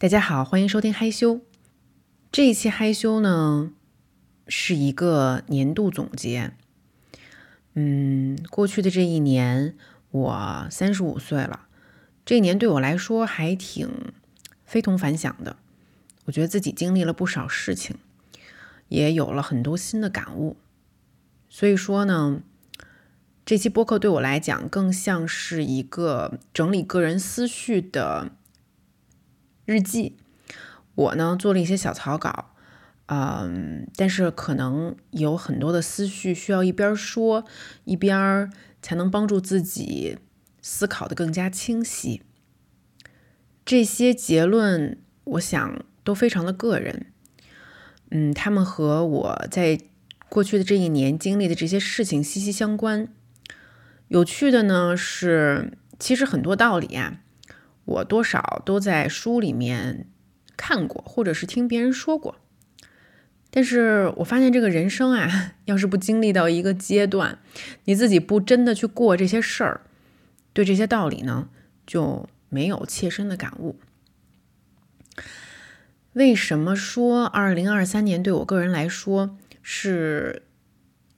大家好，欢迎收听嗨修。这一期嗨修呢是一个年度总结。嗯，过去的这一年，我三十五岁了。这一年对我来说还挺非同凡响的。我觉得自己经历了不少事情，也有了很多新的感悟。所以说呢，这期播客对我来讲更像是一个整理个人思绪的。日记，我呢做了一些小草稿，嗯，但是可能有很多的思绪需要一边说一边才能帮助自己思考的更加清晰。这些结论，我想都非常的个人，嗯，他们和我在过去的这一年经历的这些事情息息相关。有趣的呢是，其实很多道理啊。我多少都在书里面看过，或者是听别人说过，但是我发现这个人生啊，要是不经历到一个阶段，你自己不真的去过这些事儿，对这些道理呢，就没有切身的感悟。为什么说二零二三年对我个人来说是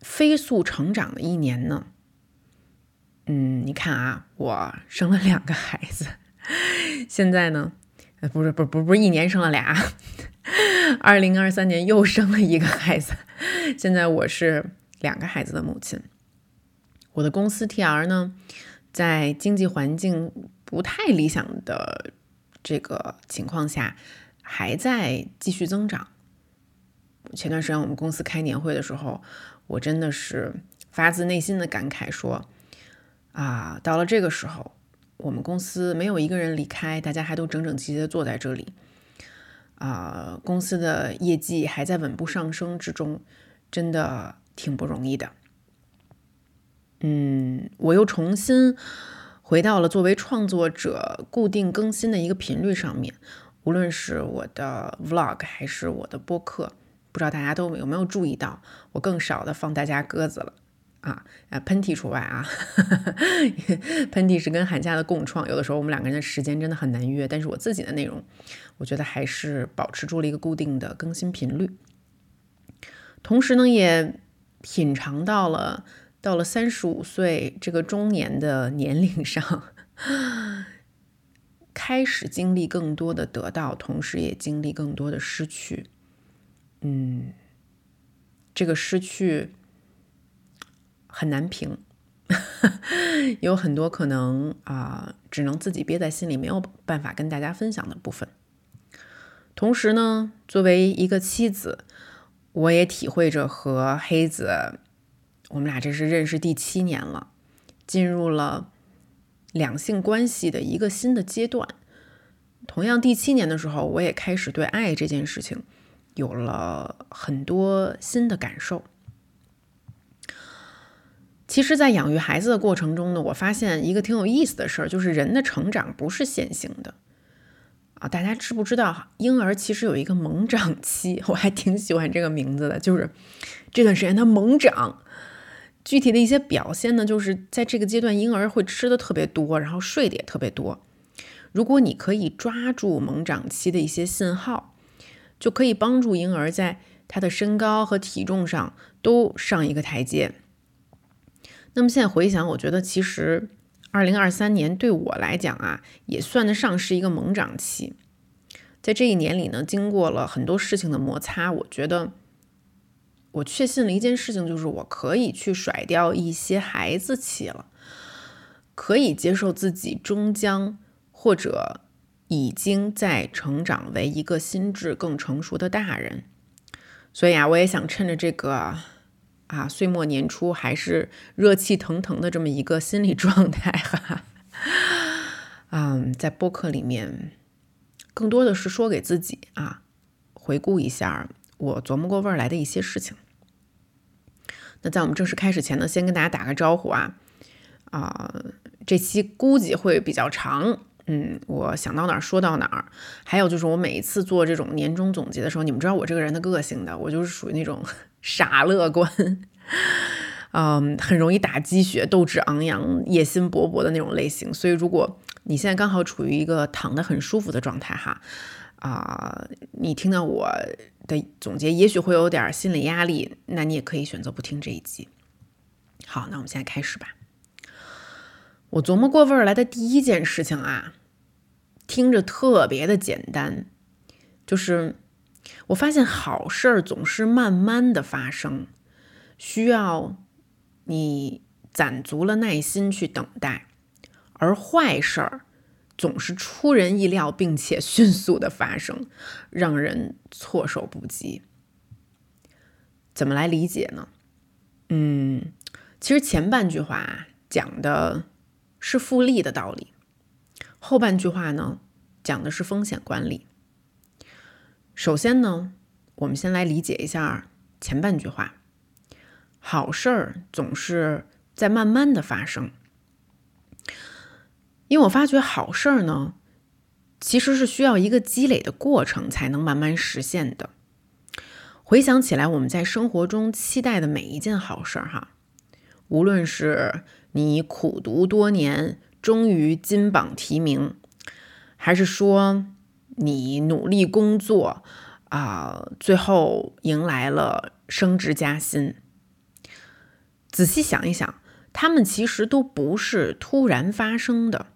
飞速成长的一年呢？嗯，你看啊，我生了两个孩子。现在呢，呃，不是，不，不，不是一年生了俩，二零二三年又生了一个孩子。现在我是两个孩子的母亲。我的公司 TR 呢，在经济环境不太理想的这个情况下，还在继续增长。前段时间我们公司开年会的时候，我真的是发自内心的感慨说，啊，到了这个时候。我们公司没有一个人离开，大家还都整整齐齐的坐在这里，啊，公司的业绩还在稳步上升之中，真的挺不容易的。嗯，我又重新回到了作为创作者固定更新的一个频率上面，无论是我的 vlog 还是我的播客，不知道大家都有没有注意到，我更少的放大家鸽子了。啊，呃，喷嚏除外啊，喷嚏是跟寒假的共创，有的时候我们两个人的时间真的很难约，但是我自己的内容，我觉得还是保持住了一个固定的更新频率，同时呢，也品尝到了到了三十五岁这个中年的年龄上，开始经历更多的得到，同时也经历更多的失去，嗯，这个失去。很难评，有很多可能啊，只能自己憋在心里，没有办法跟大家分享的部分。同时呢，作为一个妻子，我也体会着和黑子，我们俩这是认识第七年了，进入了两性关系的一个新的阶段。同样，第七年的时候，我也开始对爱这件事情有了很多新的感受。其实，在养育孩子的过程中呢，我发现一个挺有意思的事儿，就是人的成长不是线性的啊。大家知不知道，婴儿其实有一个猛长期？我还挺喜欢这个名字的，就是这段时间他猛长。具体的一些表现呢，就是在这个阶段，婴儿会吃的特别多，然后睡的也特别多。如果你可以抓住猛长期的一些信号，就可以帮助婴儿在他的身高和体重上都上一个台阶。那么现在回想，我觉得其实二零二三年对我来讲啊，也算得上是一个猛长期。在这一年里呢，经过了很多事情的摩擦，我觉得我确信了一件事情，就是我可以去甩掉一些孩子气了，可以接受自己终将或者已经在成长为一个心智更成熟的大人。所以啊，我也想趁着这个。啊，岁末年初还是热气腾腾的这么一个心理状态哈。嗯，在播客里面，更多的是说给自己啊，回顾一下我琢磨过味儿来的一些事情。那在我们正式开始前呢，先跟大家打个招呼啊啊，这期估计会比较长，嗯，我想到哪儿说到哪儿。还有就是我每一次做这种年终总结的时候，你们知道我这个人的个性的，我就是属于那种。傻乐观，嗯，很容易打鸡血、斗志昂扬、野心勃勃的那种类型。所以，如果你现在刚好处于一个躺得很舒服的状态哈，啊，你听到我的总结，也许会有点心理压力，那你也可以选择不听这一集。好，那我们现在开始吧。我琢磨过味儿来的第一件事情啊，听着特别的简单，就是我发现好事儿总是慢慢的发生，需要你攒足了耐心去等待，而坏事儿总是出人意料并且迅速的发生，让人措手不及。怎么来理解呢？嗯。其实前半句话讲的是复利的道理，后半句话呢讲的是风险管理。首先呢，我们先来理解一下前半句话：好事儿总是在慢慢的发生。因为我发觉好事儿呢，其实是需要一个积累的过程才能慢慢实现的。回想起来，我们在生活中期待的每一件好事儿，哈。无论是你苦读多年，终于金榜题名，还是说你努力工作啊，最后迎来了升职加薪，仔细想一想，他们其实都不是突然发生的，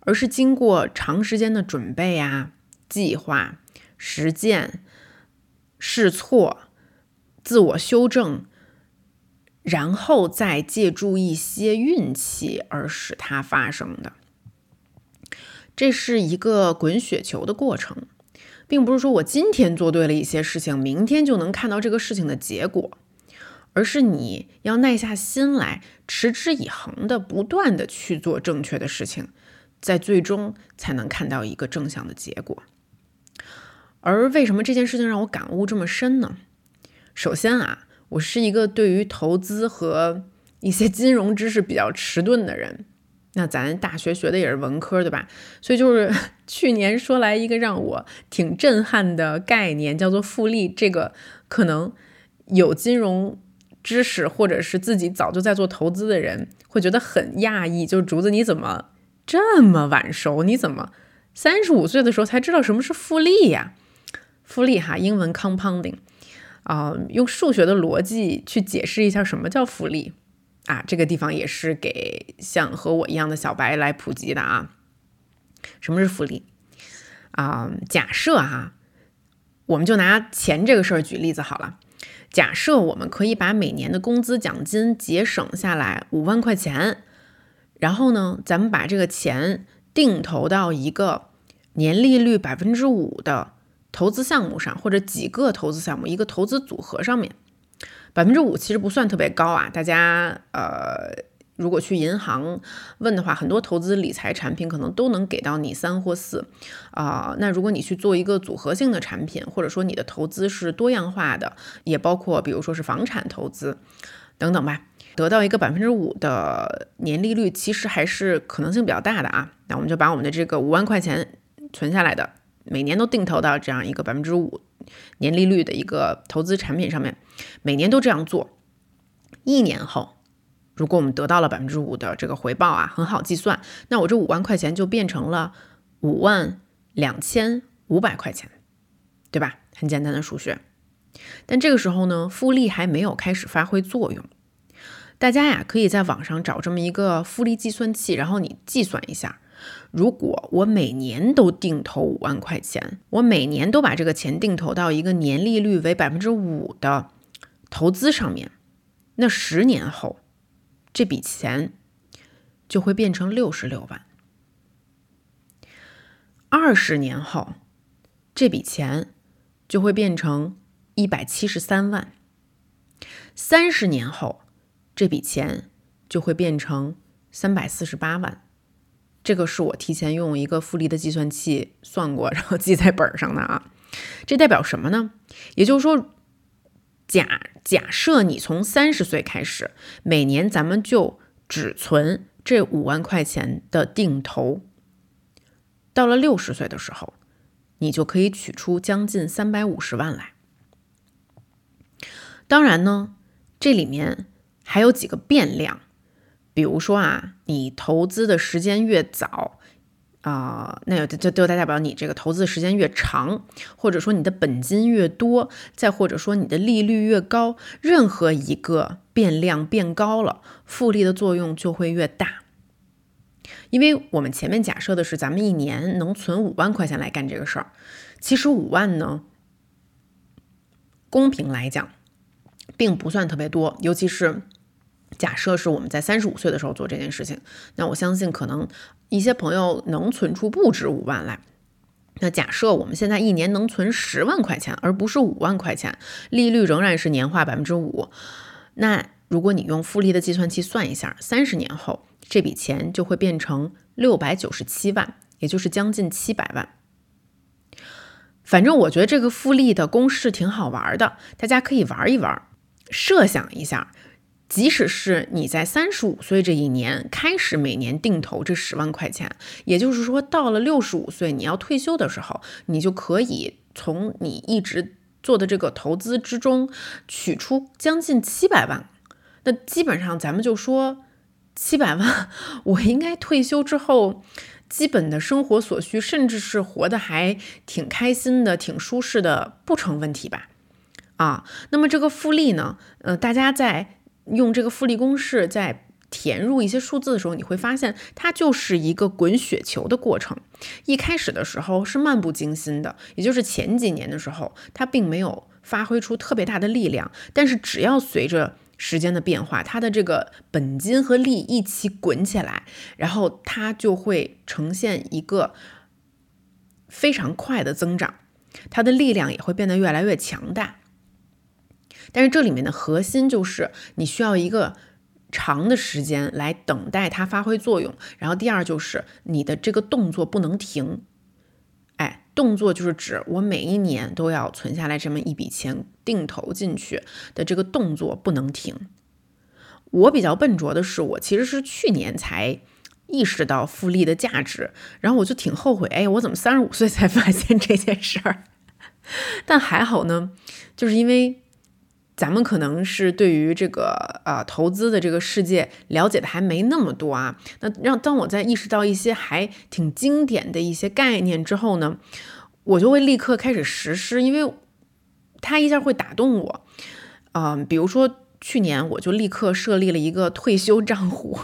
而是经过长时间的准备啊、计划、实践、试错、自我修正。然后再借助一些运气而使它发生的，这是一个滚雪球的过程，并不是说我今天做对了一些事情，明天就能看到这个事情的结果，而是你要耐下心来，持之以恒的不断的去做正确的事情，在最终才能看到一个正向的结果。而为什么这件事情让我感悟这么深呢？首先啊。我是一个对于投资和一些金融知识比较迟钝的人，那咱大学学的也是文科，对吧？所以就是 去年说来一个让我挺震撼的概念，叫做复利。这个可能有金融知识或者是自己早就在做投资的人会觉得很讶异，就是竹子你怎么这么晚熟？你怎么三十五岁的时候才知道什么是复利呀？复利哈，英文 compounding。啊，用数学的逻辑去解释一下什么叫复利啊？这个地方也是给像和我一样的小白来普及的啊。什么是复利啊？假设哈，我们就拿钱这个事儿举例子好了。假设我们可以把每年的工资奖金节省下来五万块钱，然后呢，咱们把这个钱定投到一个年利率百分之五的。投资项目上，或者几个投资项目，一个投资组合上面，百分之五其实不算特别高啊。大家呃，如果去银行问的话，很多投资理财产品可能都能给到你三或四啊。那如果你去做一个组合性的产品，或者说你的投资是多样化的，也包括比如说是房产投资等等吧，得到一个百分之五的年利率，其实还是可能性比较大的啊。那我们就把我们的这个五万块钱存下来的。每年都定投到这样一个百分之五年利率的一个投资产品上面，每年都这样做。一年后，如果我们得到了百分之五的这个回报啊，很好计算，那我这五万块钱就变成了五万两千五百块钱，对吧？很简单的数学。但这个时候呢，复利还没有开始发挥作用。大家呀，可以在网上找这么一个复利计算器，然后你计算一下。如果我每年都定投五万块钱，我每年都把这个钱定投到一个年利率为百分之五的投资上面，那十年后这笔钱就会变成六十六万；二十年后这笔钱就会变成一百七十三万；三十年后这笔钱就会变成三百四十八万。这个是我提前用一个复利的计算器算过，然后记在本上的啊。这代表什么呢？也就是说，假假设你从三十岁开始，每年咱们就只存这五万块钱的定投，到了六十岁的时候，你就可以取出将近三百五十万来。当然呢，这里面还有几个变量。比如说啊，你投资的时间越早，啊，那就就就代表你这个投资时间越长，或者说你的本金越多，再或者说你的利率越高，任何一个变量变高了，复利的作用就会越大。因为我们前面假设的是咱们一年能存五万块钱来干这个事儿，其实五万呢，公平来讲，并不算特别多，尤其是。假设是我们在三十五岁的时候做这件事情，那我相信可能一些朋友能存出不止五万来。那假设我们现在一年能存十万块钱，而不是五万块钱，利率仍然是年化百分之五。那如果你用复利的计算器算一下，三十年后这笔钱就会变成六百九十七万，也就是将近七百万。反正我觉得这个复利的公式挺好玩的，大家可以玩一玩，设想一下。即使是你在三十五岁这一年开始每年定投这十万块钱，也就是说，到了六十五岁你要退休的时候，你就可以从你一直做的这个投资之中取出将近七百万。那基本上咱们就说，七百万，我应该退休之后基本的生活所需，甚至是活得还挺开心的、挺舒适的，不成问题吧？啊，那么这个复利呢？呃，大家在。用这个复利公式在填入一些数字的时候，你会发现它就是一个滚雪球的过程。一开始的时候是漫不经心的，也就是前几年的时候，它并没有发挥出特别大的力量。但是只要随着时间的变化，它的这个本金和利一起滚起来，然后它就会呈现一个非常快的增长，它的力量也会变得越来越强大。但是这里面的核心就是你需要一个长的时间来等待它发挥作用，然后第二就是你的这个动作不能停，哎，动作就是指我每一年都要存下来这么一笔钱定投进去的这个动作不能停。我比较笨拙的是，我其实是去年才意识到复利的价值，然后我就挺后悔，哎，我怎么三十五岁才发现这件事儿？但还好呢，就是因为。咱们可能是对于这个呃投资的这个世界了解的还没那么多啊。那让当我在意识到一些还挺经典的一些概念之后呢，我就会立刻开始实施，因为它一下会打动我。嗯，比如说去年我就立刻设立了一个退休账户。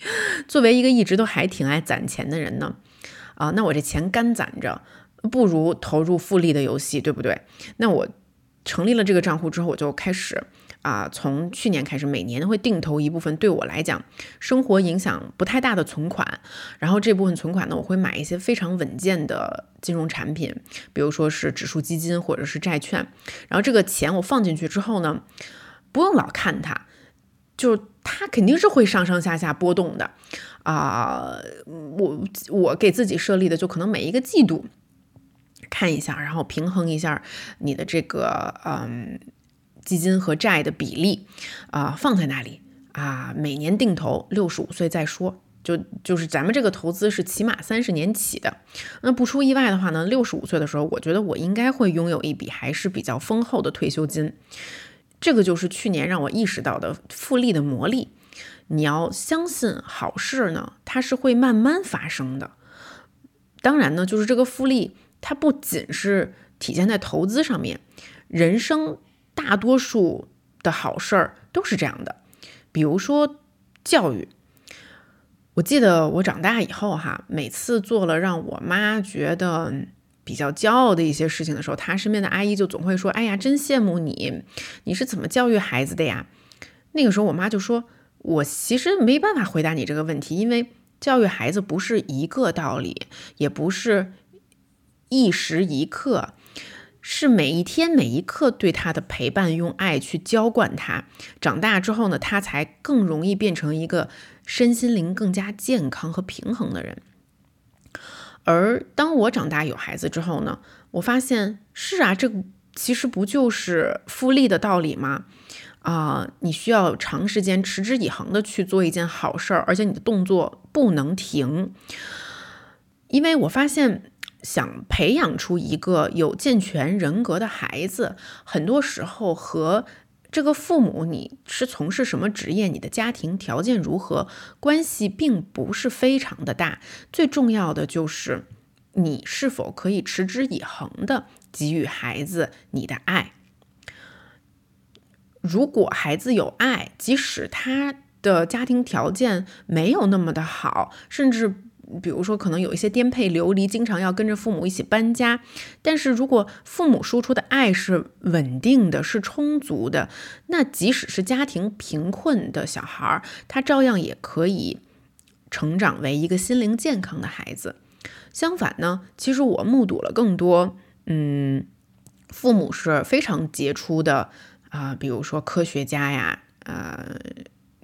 作为一个一直都还挺爱攒钱的人呢，啊，那我这钱干攒着，不如投入复利的游戏，对不对？那我。成立了这个账户之后，我就开始啊，从去年开始，每年会定投一部分对我来讲生活影响不太大的存款。然后这部分存款呢，我会买一些非常稳健的金融产品，比如说是指数基金或者是债券。然后这个钱我放进去之后呢，不用老看它，就它肯定是会上上下下波动的啊。我我给自己设立的就可能每一个季度。看一下，然后平衡一下你的这个嗯基金和债的比例啊，放在那里啊，每年定投，六十五岁再说。就就是咱们这个投资是起码三十年起的。那不出意外的话呢，六十五岁的时候，我觉得我应该会拥有一笔还是比较丰厚的退休金。这个就是去年让我意识到的复利的魔力。你要相信好事呢，它是会慢慢发生的。当然呢，就是这个复利。它不仅是体现在投资上面，人生大多数的好事儿都是这样的。比如说教育，我记得我长大以后哈，每次做了让我妈觉得比较骄傲的一些事情的时候，她身边的阿姨就总会说：“哎呀，真羡慕你，你是怎么教育孩子的呀？”那个时候我妈就说：“我其实没办法回答你这个问题，因为教育孩子不是一个道理，也不是。”一时一刻，是每一天每一刻对他的陪伴，用爱去浇灌他。长大之后呢，他才更容易变成一个身心灵更加健康和平衡的人。而当我长大有孩子之后呢，我发现是啊，这其实不就是复利的道理吗？啊，你需要长时间持之以恒的去做一件好事儿，而且你的动作不能停，因为我发现。想培养出一个有健全人格的孩子，很多时候和这个父母你是从事什么职业，你的家庭条件如何，关系并不是非常的大。最重要的就是你是否可以持之以恒的给予孩子你的爱。如果孩子有爱，即使他的家庭条件没有那么的好，甚至。比如说，可能有一些颠沛流离，经常要跟着父母一起搬家。但是如果父母输出的爱是稳定的、是充足的，那即使是家庭贫困的小孩儿，他照样也可以成长为一个心灵健康的孩子。相反呢，其实我目睹了更多，嗯，父母是非常杰出的啊，比如说科学家呀，呃。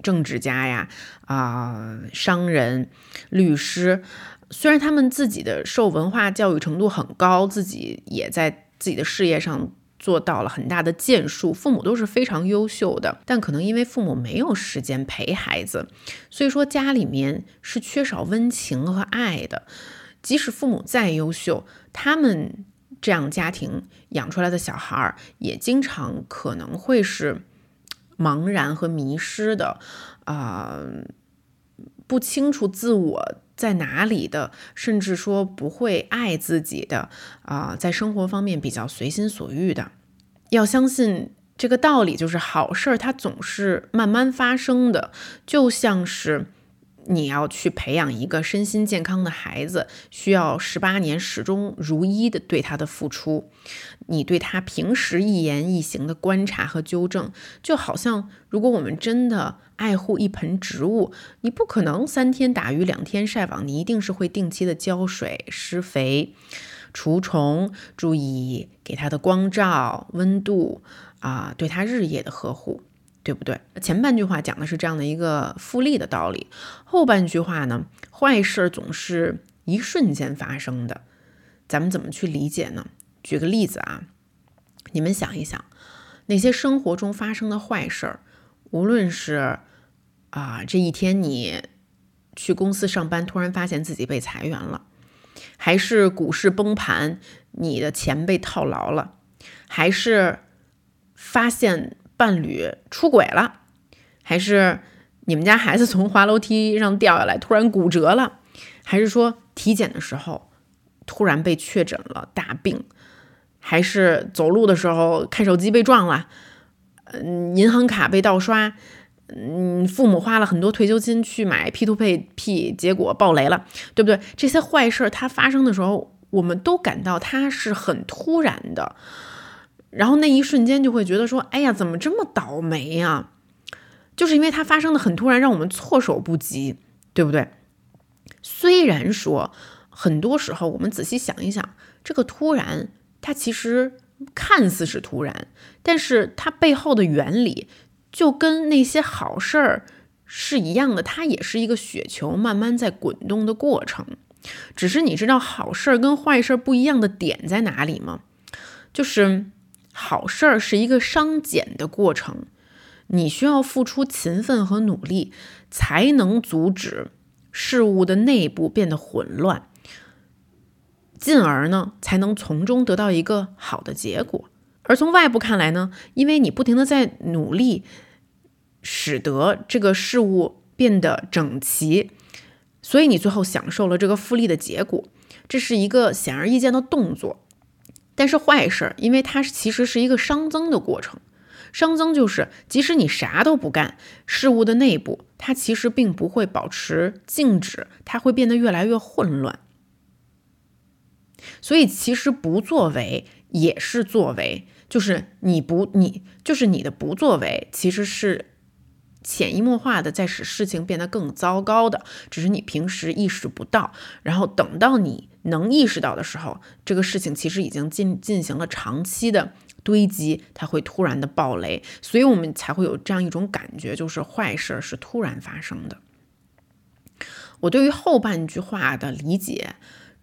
政治家呀，啊，商人、律师，虽然他们自己的受文化教育程度很高，自己也在自己的事业上做到了很大的建树，父母都是非常优秀的，但可能因为父母没有时间陪孩子，所以说家里面是缺少温情和爱的。即使父母再优秀，他们这样家庭养出来的小孩儿，也经常可能会是。茫然和迷失的，啊，不清楚自我在哪里的，甚至说不会爱自己的，啊，在生活方面比较随心所欲的。要相信这个道理，就是好事儿它总是慢慢发生的，就像是。你要去培养一个身心健康的孩子，需要十八年始终如一的对他的付出。你对他平时一言一行的观察和纠正，就好像如果我们真的爱护一盆植物，你不可能三天打鱼两天晒网，你一定是会定期的浇水、施肥、除虫，注意给它的光照、温度啊，对它日夜的呵护。对不对？前半句话讲的是这样的一个复利的道理，后半句话呢，坏事总是一瞬间发生的，咱们怎么去理解呢？举个例子啊，你们想一想，那些生活中发生的坏事儿，无论是啊这一天你去公司上班，突然发现自己被裁员了，还是股市崩盘，你的钱被套牢了，还是发现。伴侣出轨了，还是你们家孩子从滑楼梯上掉下来突然骨折了，还是说体检的时候突然被确诊了大病，还是走路的时候看手机被撞了，嗯，银行卡被盗刷，嗯，父母花了很多退休金去买 P to P，结果爆雷了，对不对？这些坏事它发生的时候，我们都感到它是很突然的。然后那一瞬间就会觉得说，哎呀，怎么这么倒霉呀？就是因为它发生的很突然，让我们措手不及，对不对？虽然说很多时候我们仔细想一想，这个突然它其实看似是突然，但是它背后的原理就跟那些好事儿是一样的，它也是一个雪球慢慢在滚动的过程。只是你知道好事儿跟坏事儿不一样的点在哪里吗？就是。好事儿是一个商减的过程，你需要付出勤奋和努力，才能阻止事物的内部变得混乱，进而呢，才能从中得到一个好的结果。而从外部看来呢，因为你不停的在努力，使得这个事物变得整齐，所以你最后享受了这个复利的结果。这是一个显而易见的动作。但是坏事，因为它其实是一个熵增的过程。熵增就是，即使你啥都不干，事物的内部它其实并不会保持静止，它会变得越来越混乱。所以其实不作为也是作为，就是你不你就是你的不作为，其实是。潜移默化的在使事情变得更糟糕的，只是你平时意识不到，然后等到你能意识到的时候，这个事情其实已经进进行了长期的堆积，它会突然的爆雷，所以我们才会有这样一种感觉，就是坏事是突然发生的。我对于后半句话的理解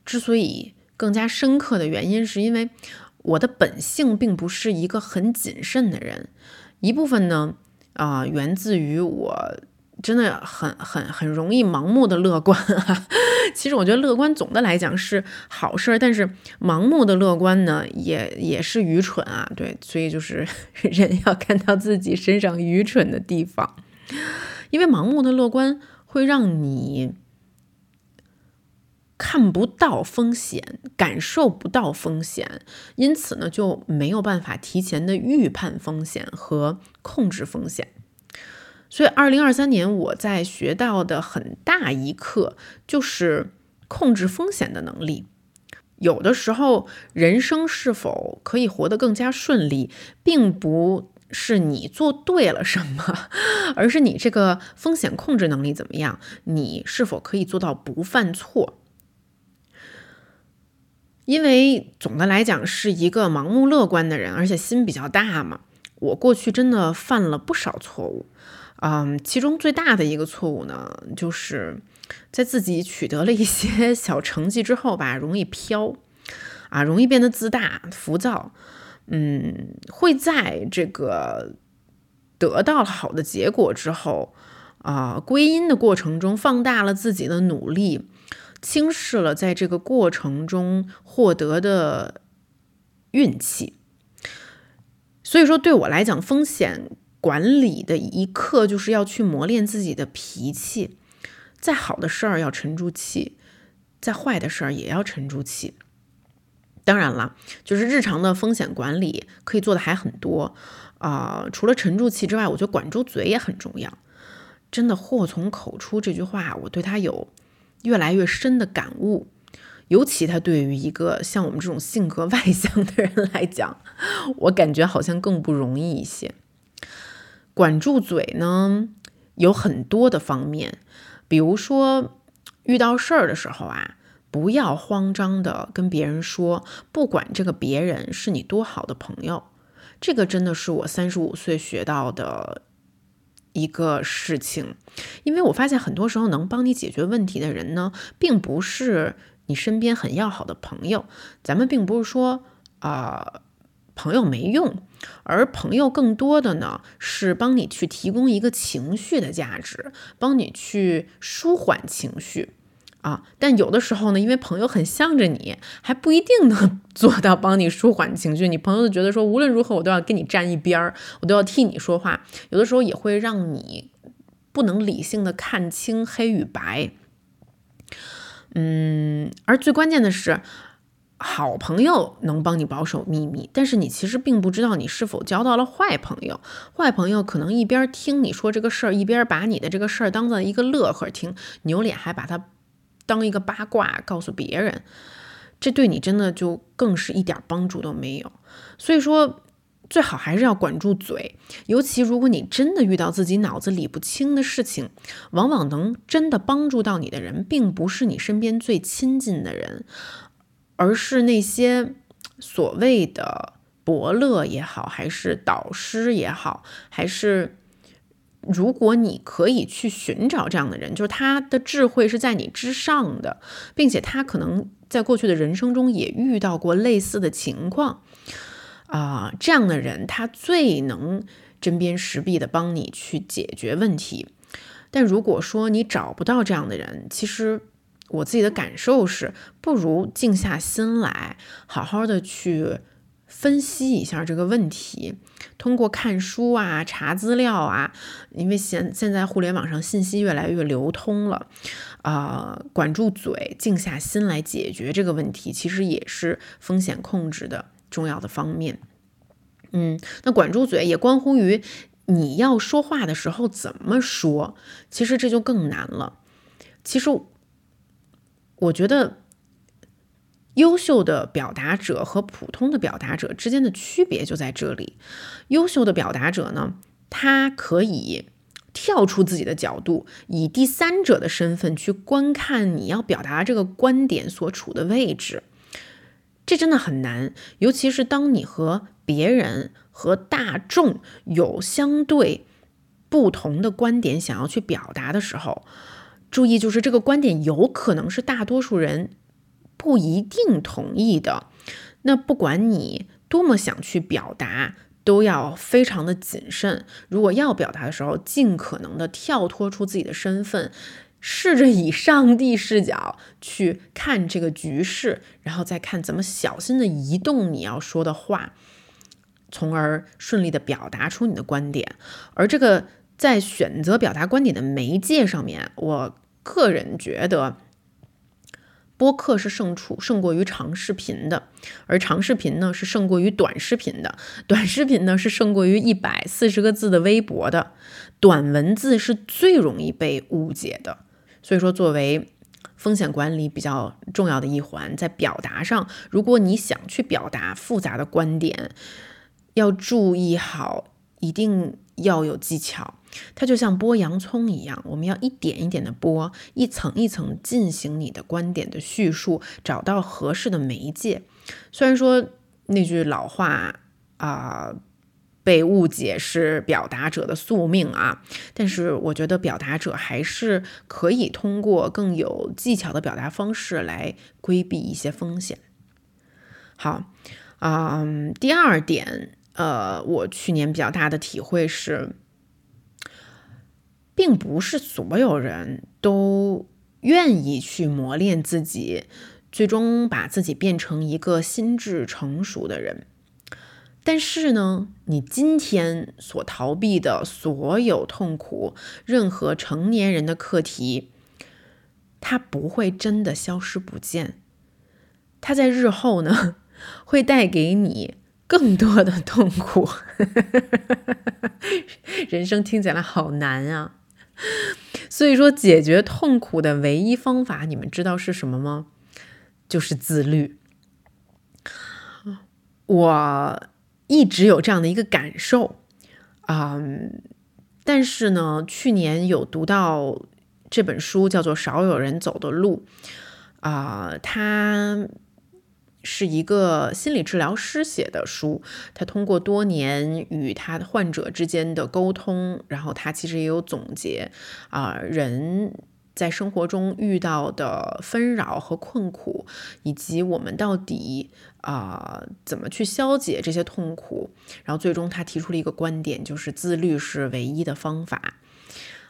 之所以更加深刻的原因，是因为我的本性并不是一个很谨慎的人，一部分呢。啊，源自于我真的很很很容易盲目的乐观啊。其实我觉得乐观总的来讲是好事儿，但是盲目的乐观呢，也也是愚蠢啊。对，所以就是 人要看到自己身上愚蠢的地方，因为盲目的乐观会让你。看不到风险，感受不到风险，因此呢就没有办法提前的预判风险和控制风险。所以，二零二三年我在学到的很大一课就是控制风险的能力。有的时候，人生是否可以活得更加顺利，并不是你做对了什么，而是你这个风险控制能力怎么样，你是否可以做到不犯错。因为总的来讲是一个盲目乐观的人，而且心比较大嘛。我过去真的犯了不少错误，嗯，其中最大的一个错误呢，就是在自己取得了一些小成绩之后吧，容易飘，啊，容易变得自大、浮躁，嗯，会在这个得到了好的结果之后，啊，归因的过程中放大了自己的努力。轻视了在这个过程中获得的运气，所以说对我来讲，风险管理的一课就是要去磨练自己的脾气，再好的事儿要沉住气，再坏的事儿也要沉住气。当然了，就是日常的风险管理可以做的还很多啊，除了沉住气之外，我觉得管住嘴也很重要。真的祸从口出这句话，我对他有。越来越深的感悟，尤其他对于一个像我们这种性格外向的人来讲，我感觉好像更不容易一些。管住嘴呢，有很多的方面，比如说遇到事儿的时候啊，不要慌张的跟别人说，不管这个别人是你多好的朋友，这个真的是我三十五岁学到的。一个事情，因为我发现很多时候能帮你解决问题的人呢，并不是你身边很要好的朋友。咱们并不是说啊朋友没用，而朋友更多的呢是帮你去提供一个情绪的价值，帮你去舒缓情绪。啊，但有的时候呢，因为朋友很向着你，还不一定能 做到帮你舒缓情绪。你朋友就觉得说，无论如何我都要跟你站一边儿，我都要替你说话。有的时候也会让你不能理性的看清黑与白。嗯，而最关键的是，好朋友能帮你保守秘密，但是你其实并不知道你是否交到了坏朋友。坏朋友可能一边听你说这个事儿，一边把你的这个事儿当做一个乐呵听，扭脸还把它。当一个八卦告诉别人，这对你真的就更是一点帮助都没有。所以说，最好还是要管住嘴。尤其如果你真的遇到自己脑子理不清的事情，往往能真的帮助到你的人，并不是你身边最亲近的人，而是那些所谓的伯乐也好，还是导师也好，还是。如果你可以去寻找这样的人，就是他的智慧是在你之上的，并且他可能在过去的人生中也遇到过类似的情况，啊，这样的人他最能针砭时弊的帮你去解决问题。但如果说你找不到这样的人，其实我自己的感受是，不如静下心来，好好的去。分析一下这个问题，通过看书啊、查资料啊，因为现现在互联网上信息越来越流通了，啊，管住嘴，静下心来解决这个问题，其实也是风险控制的重要的方面。嗯，那管住嘴也关乎于你要说话的时候怎么说，其实这就更难了。其实我觉得。优秀的表达者和普通的表达者之间的区别就在这里。优秀的表达者呢，他可以跳出自己的角度，以第三者的身份去观看你要表达这个观点所处的位置。这真的很难，尤其是当你和别人和大众有相对不同的观点想要去表达的时候。注意，就是这个观点有可能是大多数人。不一定同意的，那不管你多么想去表达，都要非常的谨慎。如果要表达的时候，尽可能的跳脱出自己的身份，试着以上帝视角去看这个局势，然后再看怎么小心的移动你要说的话，从而顺利的表达出你的观点。而这个在选择表达观点的媒介上面，我个人觉得。播客是胜处胜过于长视频的，而长视频呢是胜过于短视频的，短视频呢是胜过于一百四十个字的微博的，短文字是最容易被误解的。所以说，作为风险管理比较重要的一环，在表达上，如果你想去表达复杂的观点，要注意好，一定要有技巧。它就像剥洋葱一样，我们要一点一点的剥，一层一层进行你的观点的叙述，找到合适的媒介。虽然说那句老话啊，被误解是表达者的宿命啊，但是我觉得表达者还是可以通过更有技巧的表达方式来规避一些风险。好，嗯，第二点，呃，我去年比较大的体会是。并不是所有人都愿意去磨练自己，最终把自己变成一个心智成熟的人。但是呢，你今天所逃避的所有痛苦，任何成年人的课题，它不会真的消失不见。它在日后呢，会带给你更多的痛苦。人生听起来好难啊！所以说，解决痛苦的唯一方法，你们知道是什么吗？就是自律。我一直有这样的一个感受，嗯，但是呢，去年有读到这本书，叫做《少有人走的路》，啊，它。是一个心理治疗师写的书，他通过多年与他的患者之间的沟通，然后他其实也有总结啊，人在生活中遇到的纷扰和困苦，以及我们到底啊怎么去消解这些痛苦，然后最终他提出了一个观点，就是自律是唯一的方法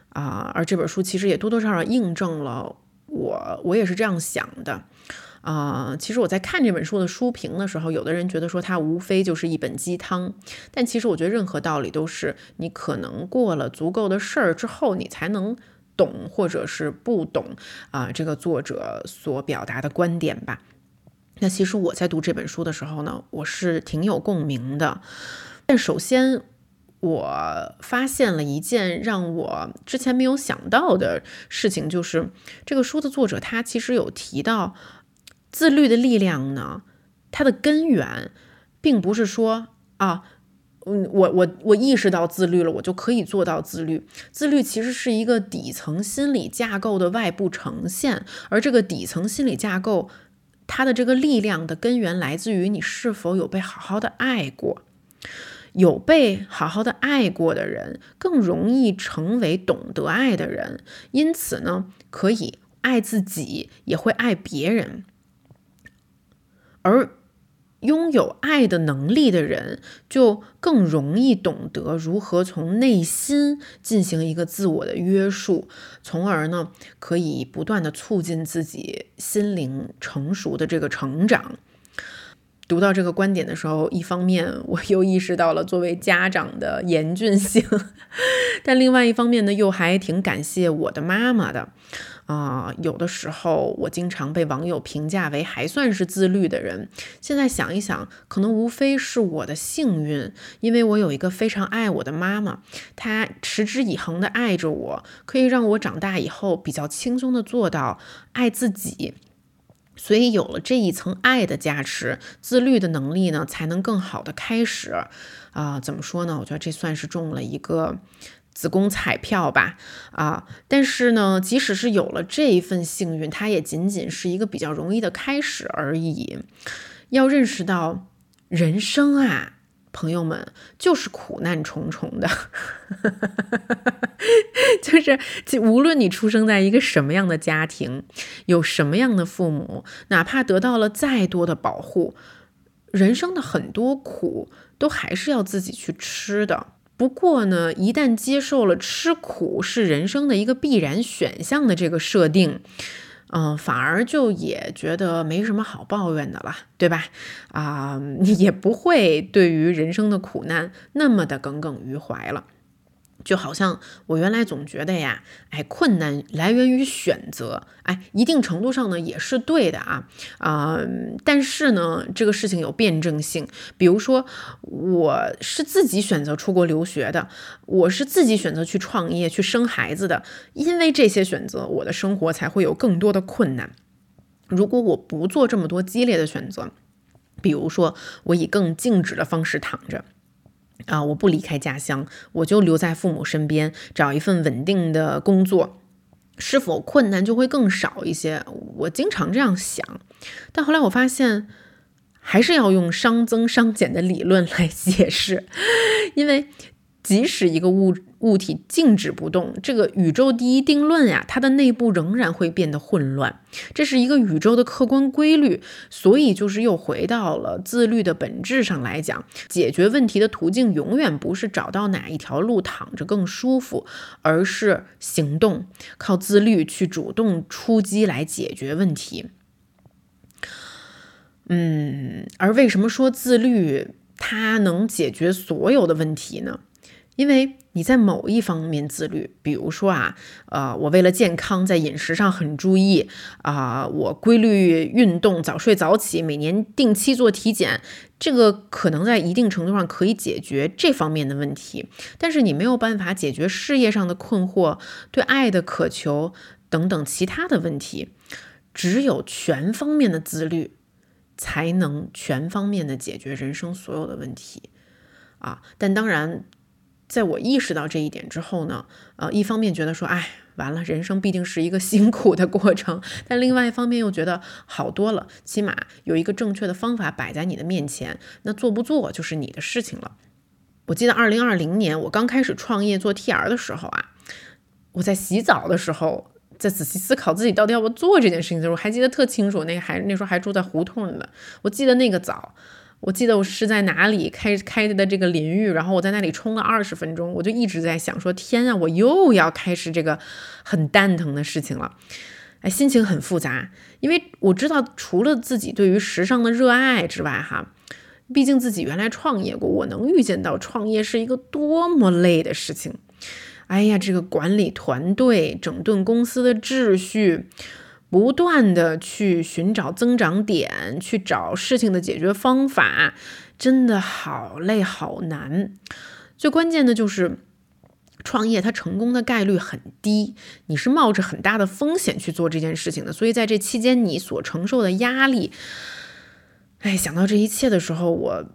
啊，而这本书其实也多多少少印证了我，我也是这样想的。啊，其实我在看这本书的书评的时候，有的人觉得说它无非就是一本鸡汤，但其实我觉得任何道理都是你可能过了足够的事儿之后，你才能懂或者是不懂啊这个作者所表达的观点吧。那其实我在读这本书的时候呢，我是挺有共鸣的。但首先，我发现了一件让我之前没有想到的事情，就是这个书的作者他其实有提到。自律的力量呢？它的根源，并不是说啊，嗯，我我我意识到自律了，我就可以做到自律。自律其实是一个底层心理架构的外部呈现，而这个底层心理架构，它的这个力量的根源来自于你是否有被好好的爱过。有被好好的爱过的人，更容易成为懂得爱的人，因此呢，可以爱自己，也会爱别人。而拥有爱的能力的人，就更容易懂得如何从内心进行一个自我的约束，从而呢，可以不断的促进自己心灵成熟的这个成长。读到这个观点的时候，一方面我又意识到了作为家长的严峻性，但另外一方面呢，又还挺感谢我的妈妈的。啊，有的时候我经常被网友评价为还算是自律的人。现在想一想，可能无非是我的幸运，因为我有一个非常爱我的妈妈，她持之以恒的爱着我，可以让我长大以后比较轻松的做到爱自己。所以有了这一层爱的加持，自律的能力呢，才能更好的开始。啊，怎么说呢？我觉得这算是中了一个。子宫彩票吧，啊，但是呢，即使是有了这一份幸运，它也仅仅是一个比较容易的开始而已。要认识到，人生啊，朋友们就是苦难重重的，就是无论你出生在一个什么样的家庭，有什么样的父母，哪怕得到了再多的保护。人生的很多苦都还是要自己去吃的。不过呢，一旦接受了吃苦是人生的一个必然选项的这个设定，嗯，反而就也觉得没什么好抱怨的了，对吧？啊，也不会对于人生的苦难那么的耿耿于怀了。就好像我原来总觉得呀，哎，困难来源于选择，哎，一定程度上呢也是对的啊啊，但是呢，这个事情有辩证性。比如说，我是自己选择出国留学的，我是自己选择去创业、去生孩子的，因为这些选择，我的生活才会有更多的困难。如果我不做这么多激烈的选择，比如说我以更静止的方式躺着。啊！我不离开家乡，我就留在父母身边，找一份稳定的工作，是否困难就会更少一些？我经常这样想，但后来我发现，还是要用熵增熵减的理论来解释，因为。即使一个物物体静止不动，这个宇宙第一定论呀，它的内部仍然会变得混乱，这是一个宇宙的客观规律。所以，就是又回到了自律的本质上来讲，解决问题的途径永远不是找到哪一条路躺着更舒服，而是行动，靠自律去主动出击来解决问题。嗯，而为什么说自律它能解决所有的问题呢？因为你在某一方面自律，比如说啊，呃，我为了健康在饮食上很注意啊，我规律运动，早睡早起，每年定期做体检，这个可能在一定程度上可以解决这方面的问题，但是你没有办法解决事业上的困惑、对爱的渴求等等其他的问题，只有全方面的自律，才能全方面的解决人生所有的问题啊，但当然。在我意识到这一点之后呢，呃，一方面觉得说，哎，完了，人生必定是一个辛苦的过程，但另外一方面又觉得好多了，起码有一个正确的方法摆在你的面前，那做不做就是你的事情了。我记得二零二零年我刚开始创业做 TR 的时候啊，我在洗澡的时候，在仔细思考自己到底要不要做这件事情的时候，我还记得特清楚，那个还那时候还住在胡同呢，我记得那个澡。我记得我是在哪里开开的这个淋浴，然后我在那里冲了二十分钟，我就一直在想说：天啊，我又要开始这个很蛋疼的事情了，哎，心情很复杂，因为我知道除了自己对于时尚的热爱之外，哈，毕竟自己原来创业过，我能预见到创业是一个多么累的事情。哎呀，这个管理团队，整顿公司的秩序。不断的去寻找增长点，去找事情的解决方法，真的好累好难。最关键的就是创业，它成功的概率很低，你是冒着很大的风险去做这件事情的。所以在这期间，你所承受的压力，哎，想到这一切的时候，我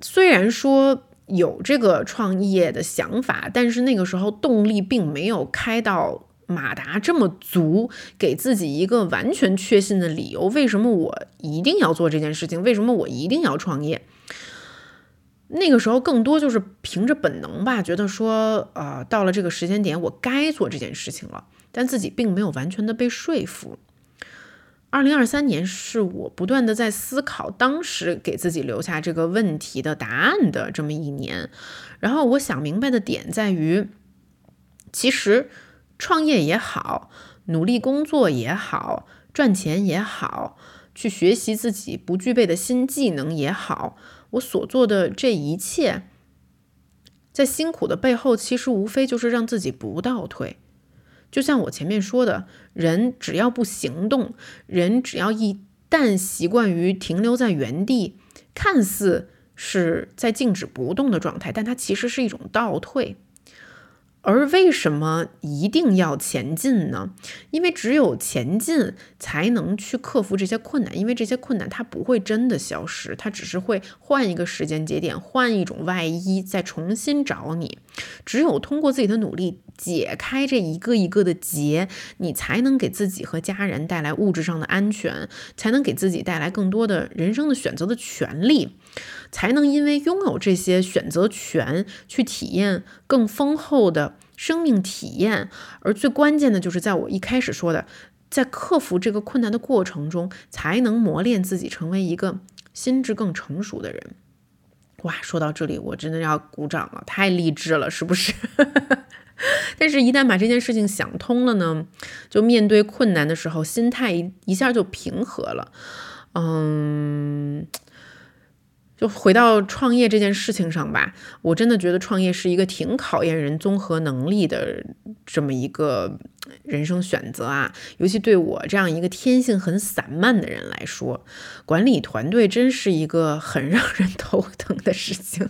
虽然说有这个创业的想法，但是那个时候动力并没有开到。马达这么足，给自己一个完全确信的理由，为什么我一定要做这件事情？为什么我一定要创业？那个时候更多就是凭着本能吧，觉得说，呃，到了这个时间点，我该做这件事情了。但自己并没有完全的被说服。二零二三年是我不断的在思考当时给自己留下这个问题的答案的这么一年。然后我想明白的点在于，其实。创业也好，努力工作也好，赚钱也好，去学习自己不具备的新技能也好，我所做的这一切，在辛苦的背后，其实无非就是让自己不倒退。就像我前面说的，人只要不行动，人只要一旦习惯于停留在原地，看似是在静止不动的状态，但它其实是一种倒退。而为什么一定要前进呢？因为只有前进，才能去克服这些困难。因为这些困难它不会真的消失，它只是会换一个时间节点，换一种外衣，再重新找你。只有通过自己的努力解开这一个一个的结，你才能给自己和家人带来物质上的安全，才能给自己带来更多的人生的选择的权利。才能因为拥有这些选择权，去体验更丰厚的生命体验。而最关键的就是，在我一开始说的，在克服这个困难的过程中，才能磨练自己成为一个心智更成熟的人。哇，说到这里，我真的要鼓掌了，太励志了，是不是？但是，一旦把这件事情想通了呢，就面对困难的时候，心态一一下就平和了。嗯。就回到创业这件事情上吧，我真的觉得创业是一个挺考验人综合能力的这么一个人生选择啊。尤其对我这样一个天性很散漫的人来说，管理团队真是一个很让人头疼的事情。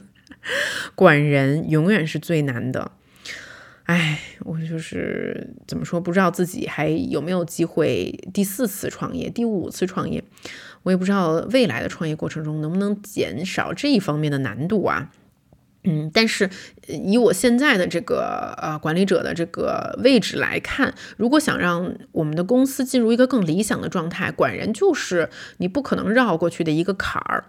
管人永远是最难的。哎，我就是怎么说，不知道自己还有没有机会第四次创业、第五次创业。我也不知道未来的创业过程中能不能减少这一方面的难度啊，嗯，但是以我现在的这个呃管理者的这个位置来看，如果想让我们的公司进入一个更理想的状态，管人就是你不可能绕过去的一个坎儿，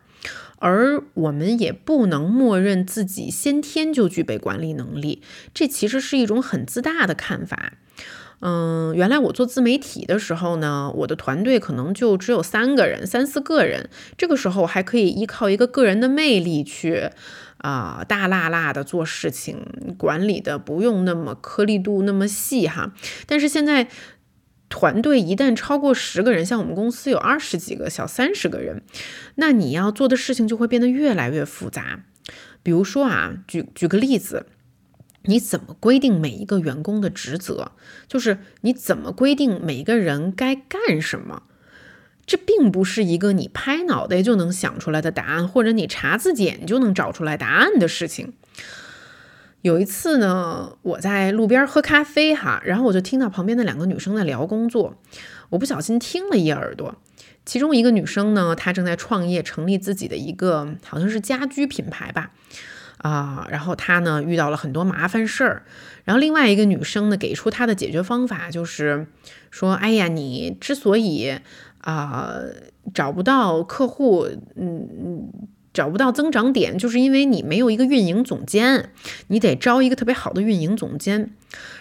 而我们也不能默认自己先天就具备管理能力，这其实是一种很自大的看法。嗯，原来我做自媒体的时候呢，我的团队可能就只有三个人、三四个人。这个时候还可以依靠一个个人的魅力去啊，大辣辣的做事情，管理的不用那么颗粒度那么细哈。但是现在团队一旦超过十个人，像我们公司有二十几个、小三十个人，那你要做的事情就会变得越来越复杂。比如说啊，举举个例子。你怎么规定每一个员工的职责？就是你怎么规定每一个人该干什么？这并不是一个你拍脑袋就能想出来的答案，或者你查字典就能找出来答案的事情。有一次呢，我在路边喝咖啡哈，然后我就听到旁边的两个女生在聊工作，我不小心听了一耳朵。其中一个女生呢，她正在创业，成立自己的一个好像是家居品牌吧。啊，然后她呢遇到了很多麻烦事儿，然后另外一个女生呢给出她的解决方法，就是说，哎呀，你之所以啊找不到客户，嗯嗯，找不到增长点，就是因为你没有一个运营总监，你得招一个特别好的运营总监。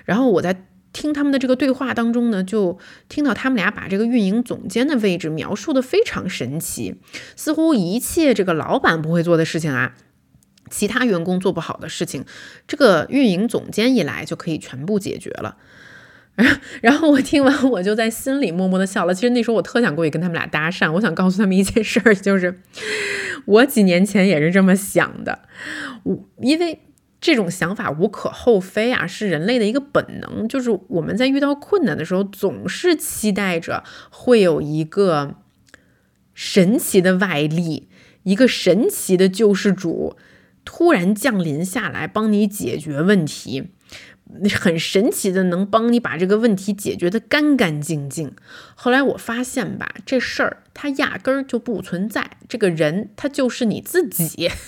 然后我在听他们的这个对话当中呢，就听到他们俩把这个运营总监的位置描述的非常神奇，似乎一切这个老板不会做的事情啊。其他员工做不好的事情，这个运营总监一来就可以全部解决了。然后我听完，我就在心里默默的笑了。其实那时候我特想过去跟他们俩搭讪，我想告诉他们一件事儿，就是我几年前也是这么想的。我因为这种想法无可厚非啊，是人类的一个本能，就是我们在遇到困难的时候，总是期待着会有一个神奇的外力，一个神奇的救世主。突然降临下来，帮你解决问题，很神奇的，能帮你把这个问题解决的干干净净。后来我发现吧，这事儿它压根儿就不存在，这个人他就是你自己。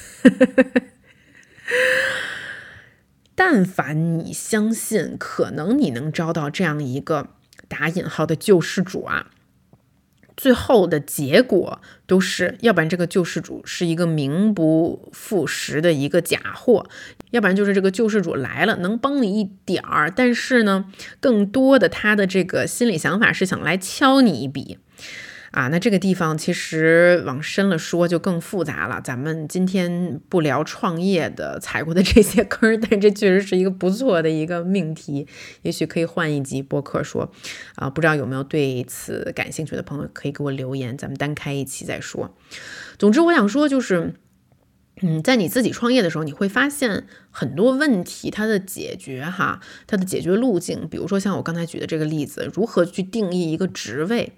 但凡你相信，可能你能招到这样一个打引号的救世主啊。最后的结果都是，要不然这个救世主是一个名不副实的一个假货，要不然就是这个救世主来了能帮你一点儿，但是呢，更多的他的这个心理想法是想来敲你一笔。啊，那这个地方其实往深了说就更复杂了。咱们今天不聊创业的踩过的这些坑，但这确实是一个不错的一个命题，也许可以换一集播客说。啊，不知道有没有对此感兴趣的朋友可以给我留言，咱们单开一期再说。总之，我想说就是，嗯，在你自己创业的时候，你会发现很多问题它的解决哈，它的解决路径，比如说像我刚才举的这个例子，如何去定义一个职位。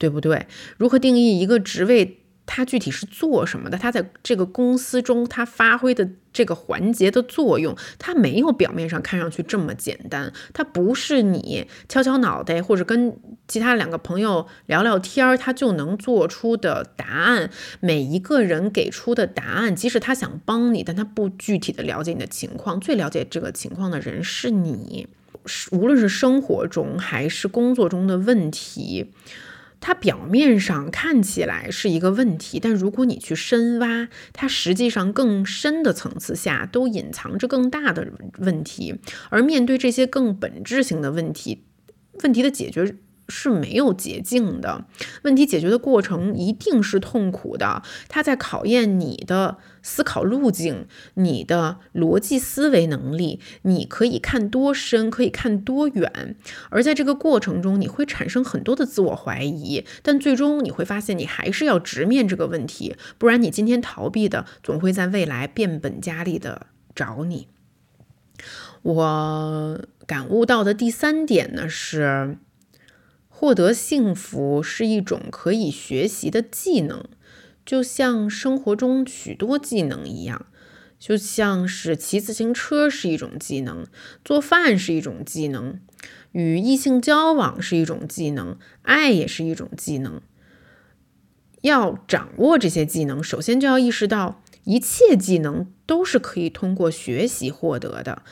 对不对？如何定义一个职位？它具体是做什么的？它在这个公司中，它发挥的这个环节的作用，它没有表面上看上去这么简单。它不是你敲敲脑袋或者跟其他两个朋友聊聊天儿，他就能做出的答案。每一个人给出的答案，即使他想帮你，但他不具体的了解你的情况。最了解这个情况的人是你，无论是生活中还是工作中的问题。它表面上看起来是一个问题，但如果你去深挖，它实际上更深的层次下都隐藏着更大的问题。而面对这些更本质性的问题，问题的解决是没有捷径的，问题解决的过程一定是痛苦的，它在考验你的思考路径、你的逻辑思维能力，你可以看多深，可以看多远，而在这个过程中，你会产生很多的自我怀疑，但最终你会发现，你还是要直面这个问题，不然你今天逃避的，总会在未来变本加厉的找你。我感悟到的第三点呢是。获得幸福是一种可以学习的技能，就像生活中许多技能一样，就像是骑自行车是一种技能，做饭是一种技能，与异性交往是一种技能，爱也是一种技能。要掌握这些技能，首先就要意识到，一切技能都是可以通过学习获得的。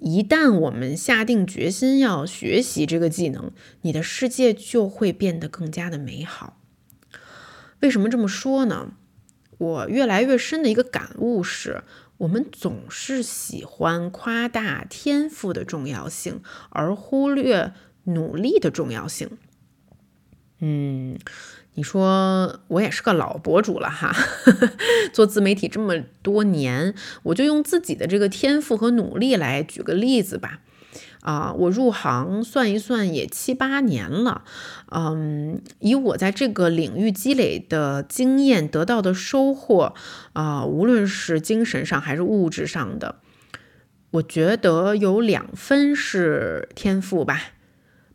一旦我们下定决心要学习这个技能，你的世界就会变得更加的美好。为什么这么说呢？我越来越深的一个感悟是，我们总是喜欢夸大天赋的重要性，而忽略努力的重要性。嗯。你说我也是个老博主了哈，做自媒体这么多年，我就用自己的这个天赋和努力来举个例子吧。啊，我入行算一算也七八年了，嗯，以我在这个领域积累的经验得到的收获，啊，无论是精神上还是物质上的，我觉得有两分是天赋吧，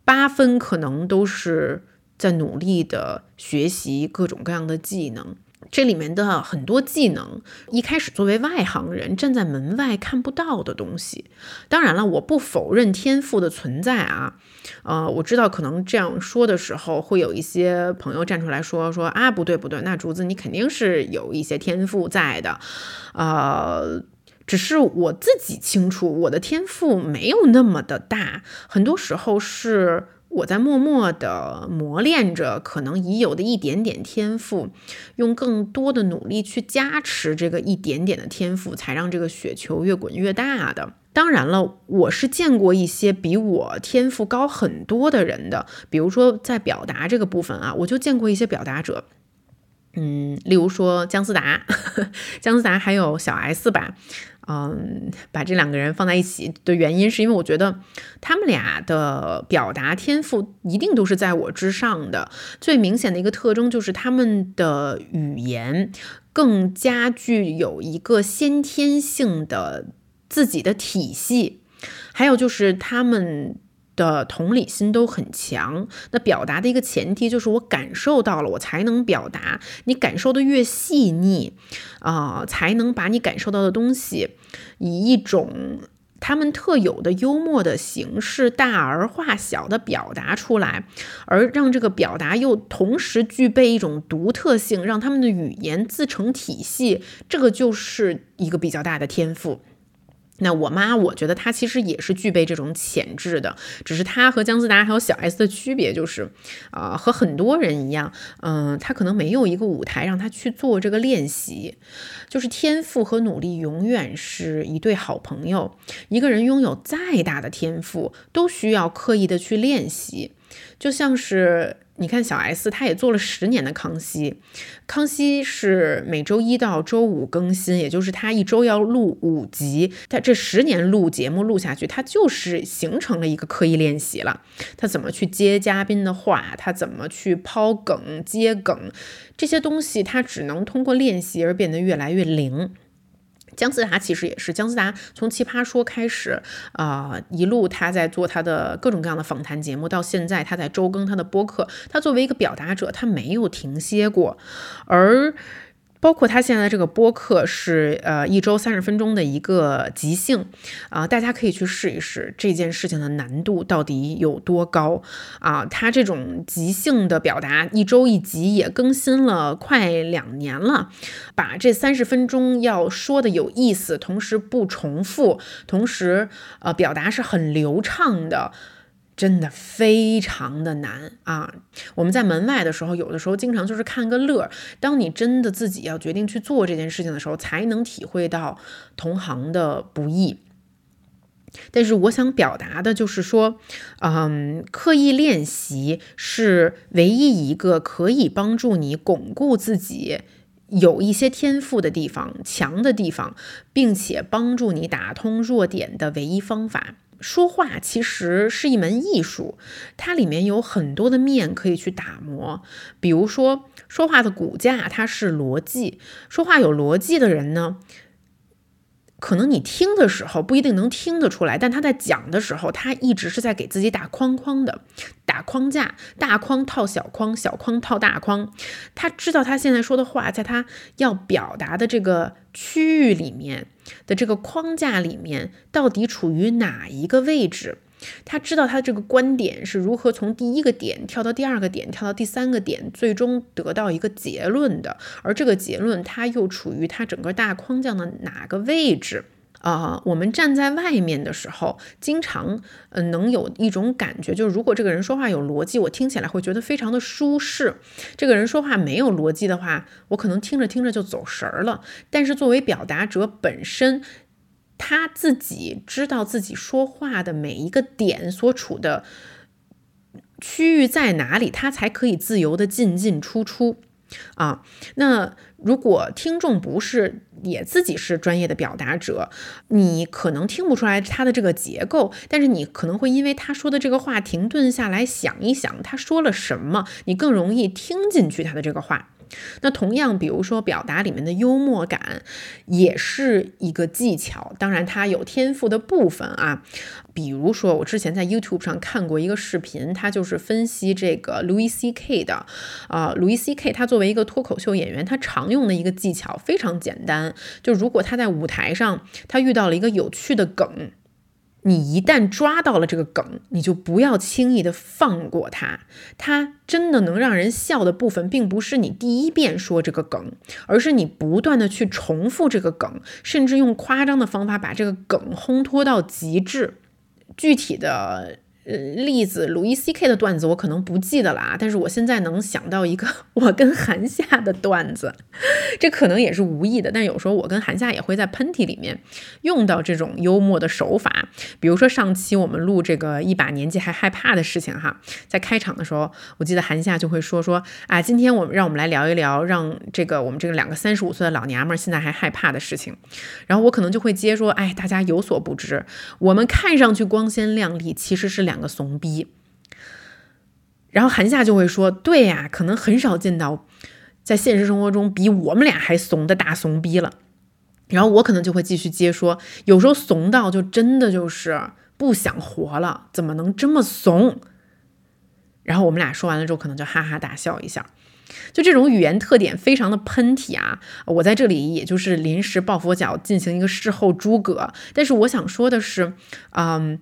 八分可能都是。在努力的学习各种各样的技能，这里面的很多技能，一开始作为外行人站在门外看不到的东西。当然了，我不否认天赋的存在啊，呃，我知道可能这样说的时候，会有一些朋友站出来说说啊，不对不对，那竹子你肯定是有一些天赋在的，呃，只是我自己清楚，我的天赋没有那么的大，很多时候是。我在默默地磨练着可能已有的一点点天赋，用更多的努力去加持这个一点点的天赋，才让这个雪球越滚越大的。当然了，我是见过一些比我天赋高很多的人的，比如说在表达这个部分啊，我就见过一些表达者，嗯，例如说姜思达，姜思达还有小 S 吧。嗯，把这两个人放在一起的原因，是因为我觉得他们俩的表达天赋一定都是在我之上的。最明显的一个特征就是他们的语言更加具有一个先天性的自己的体系，还有就是他们。的同理心都很强，那表达的一个前提就是我感受到了，我才能表达。你感受的越细腻，啊，才能把你感受到的东西以一种他们特有的幽默的形式大而化小的表达出来，而让这个表达又同时具备一种独特性，让他们的语言自成体系，这个就是一个比较大的天赋。那我妈，我觉得她其实也是具备这种潜质的，只是她和姜思达还有小 S 的区别就是，啊，和很多人一样，嗯，她可能没有一个舞台让她去做这个练习，就是天赋和努力永远是一对好朋友。一个人拥有再大的天赋，都需要刻意的去练习，就像是。你看小 S，他也做了十年的康熙。康熙是每周一到周五更新，也就是他一周要录五集。他这十年录节目录下去，他就是形成了一个刻意练习了。他怎么去接嘉宾的话，他怎么去抛梗接梗，这些东西他只能通过练习而变得越来越灵。姜思达其实也是，姜思达从奇葩说开始，啊，一路他在做他的各种各样的访谈节目，到现在他在周更他的播客，他作为一个表达者，他没有停歇过，而。包括他现在这个播客是呃一周三十分钟的一个即兴啊，大家可以去试一试这件事情的难度到底有多高啊？他这种即兴的表达，一周一集也更新了快两年了，把这三十分钟要说的有意思，同时不重复，同时呃表达是很流畅的。真的非常的难啊！我们在门外的时候，有的时候经常就是看个乐。当你真的自己要决定去做这件事情的时候，才能体会到同行的不易。但是我想表达的就是说，嗯，刻意练习是唯一一个可以帮助你巩固自己有一些天赋的地方、强的地方，并且帮助你打通弱点的唯一方法。说话其实是一门艺术，它里面有很多的面可以去打磨。比如说，说话的骨架它是逻辑，说话有逻辑的人呢。可能你听的时候不一定能听得出来，但他在讲的时候，他一直是在给自己打框框的，打框架，大框套小框，小框套大框。他知道他现在说的话，在他要表达的这个区域里面的这个框架里面，到底处于哪一个位置。他知道他这个观点是如何从第一个点跳到第二个点，跳到第三个点，最终得到一个结论的。而这个结论，它又处于它整个大框架的哪个位置啊？我们站在外面的时候，经常嗯能有一种感觉，就是如果这个人说话有逻辑，我听起来会觉得非常的舒适；这个人说话没有逻辑的话，我可能听着听着就走神儿了。但是作为表达者本身，他自己知道自己说话的每一个点所处的区域在哪里，他才可以自由的进进出出啊。那如果听众不是也自己是专业的表达者，你可能听不出来他的这个结构，但是你可能会因为他说的这个话停顿下来想一想他说了什么，你更容易听进去他的这个话。那同样，比如说表达里面的幽默感，也是一个技巧。当然，它有天赋的部分啊。比如说，我之前在 YouTube 上看过一个视频，他就是分析这个 Louis C.K. 的。啊，Louis C.K. 他作为一个脱口秀演员，他常用的一个技巧非常简单，就如果他在舞台上，他遇到了一个有趣的梗。你一旦抓到了这个梗，你就不要轻易的放过它。它真的能让人笑的部分，并不是你第一遍说这个梗，而是你不断的去重复这个梗，甚至用夸张的方法把这个梗烘托到极致。具体的。呃，例子，鲁伊 C K 的段子我可能不记得了啊，但是我现在能想到一个我跟韩夏的段子，这可能也是无意的，但有时候我跟韩夏也会在喷嚏里面用到这种幽默的手法，比如说上期我们录这个一把年纪还害怕的事情哈，在开场的时候，我记得韩夏就会说说啊，今天我们让我们来聊一聊让这个我们这个两个三十五岁的老娘们现在还害怕的事情，然后我可能就会接说，哎，大家有所不知，我们看上去光鲜亮丽，其实是两。两个怂逼，然后韩夏就会说：“对呀，可能很少见到在现实生活中比我们俩还怂的大怂逼了。”然后我可能就会继续接说：“有时候怂到就真的就是不想活了，怎么能这么怂？”然后我们俩说完了之后，可能就哈哈大笑一下。就这种语言特点非常的喷嚏啊！我在这里也就是临时抱佛脚进行一个事后诸葛。但是我想说的是，嗯。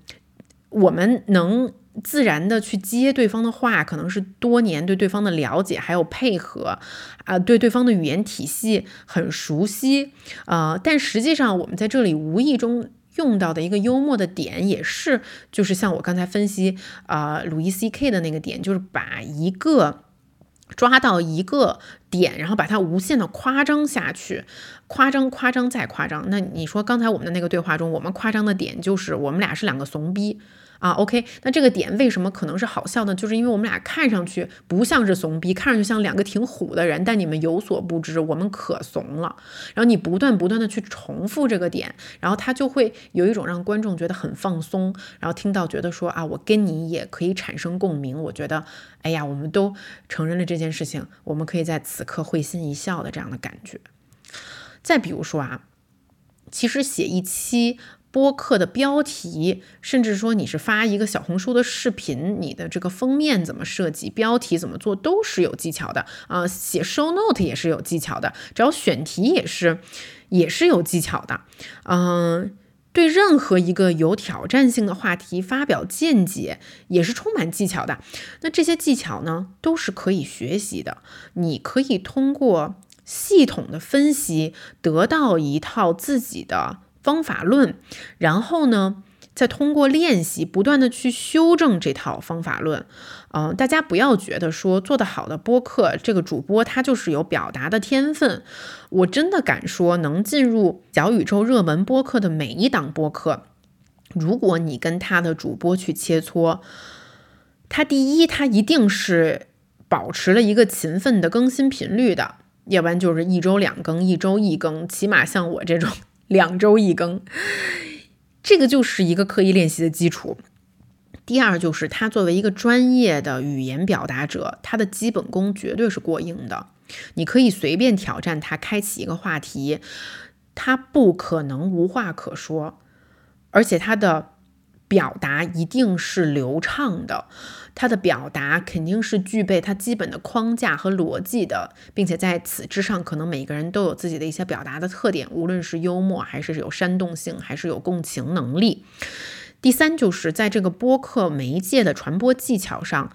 我们能自然的去接对方的话，可能是多年对对方的了解，还有配合，啊，对对方的语言体系很熟悉，呃，但实际上我们在这里无意中用到的一个幽默的点，也是就是像我刚才分析，啊，鲁伊 C K 的那个点，就是把一个抓到一个点，然后把它无限的夸张下去，夸张，夸张再夸张。那你说刚才我们的那个对话中，我们夸张的点就是我们俩是两个怂逼。啊，OK，那这个点为什么可能是好笑呢？就是因为我们俩看上去不像是怂逼，看上去像两个挺虎的人，但你们有所不知，我们可怂了。然后你不断不断的去重复这个点，然后他就会有一种让观众觉得很放松，然后听到觉得说啊，我跟你也可以产生共鸣。我觉得，哎呀，我们都承认了这件事情，我们可以在此刻会心一笑的这样的感觉。再比如说啊，其实写一期。播客的标题，甚至说你是发一个小红书的视频，你的这个封面怎么设计，标题怎么做，都是有技巧的啊。写 show note 也是有技巧的，只要选题也是，也是有技巧的。嗯，对任何一个有挑战性的话题发表见解，也是充满技巧的。那这些技巧呢，都是可以学习的。你可以通过系统的分析，得到一套自己的。方法论，然后呢，再通过练习，不断的去修正这套方法论。嗯，大家不要觉得说做得好的播客，这个主播他就是有表达的天分。我真的敢说，能进入小宇宙热门播客的每一档播客，如果你跟他的主播去切磋，他第一，他一定是保持了一个勤奋的更新频率的，要不然就是一周两更，一周一更，起码像我这种两周一更，这个就是一个刻意练习的基础。第二，就是他作为一个专业的语言表达者，他的基本功绝对是过硬的。你可以随便挑战他，开启一个话题，他不可能无话可说，而且他的表达一定是流畅的，他的表达肯定是具备他基本的框架和逻辑的，并且在此之上，可能每个人都有自己的一些表达的特点，无论是幽默，还是有煽动性，还是有共情能力。第三，就是在这个播客媒介的传播技巧上。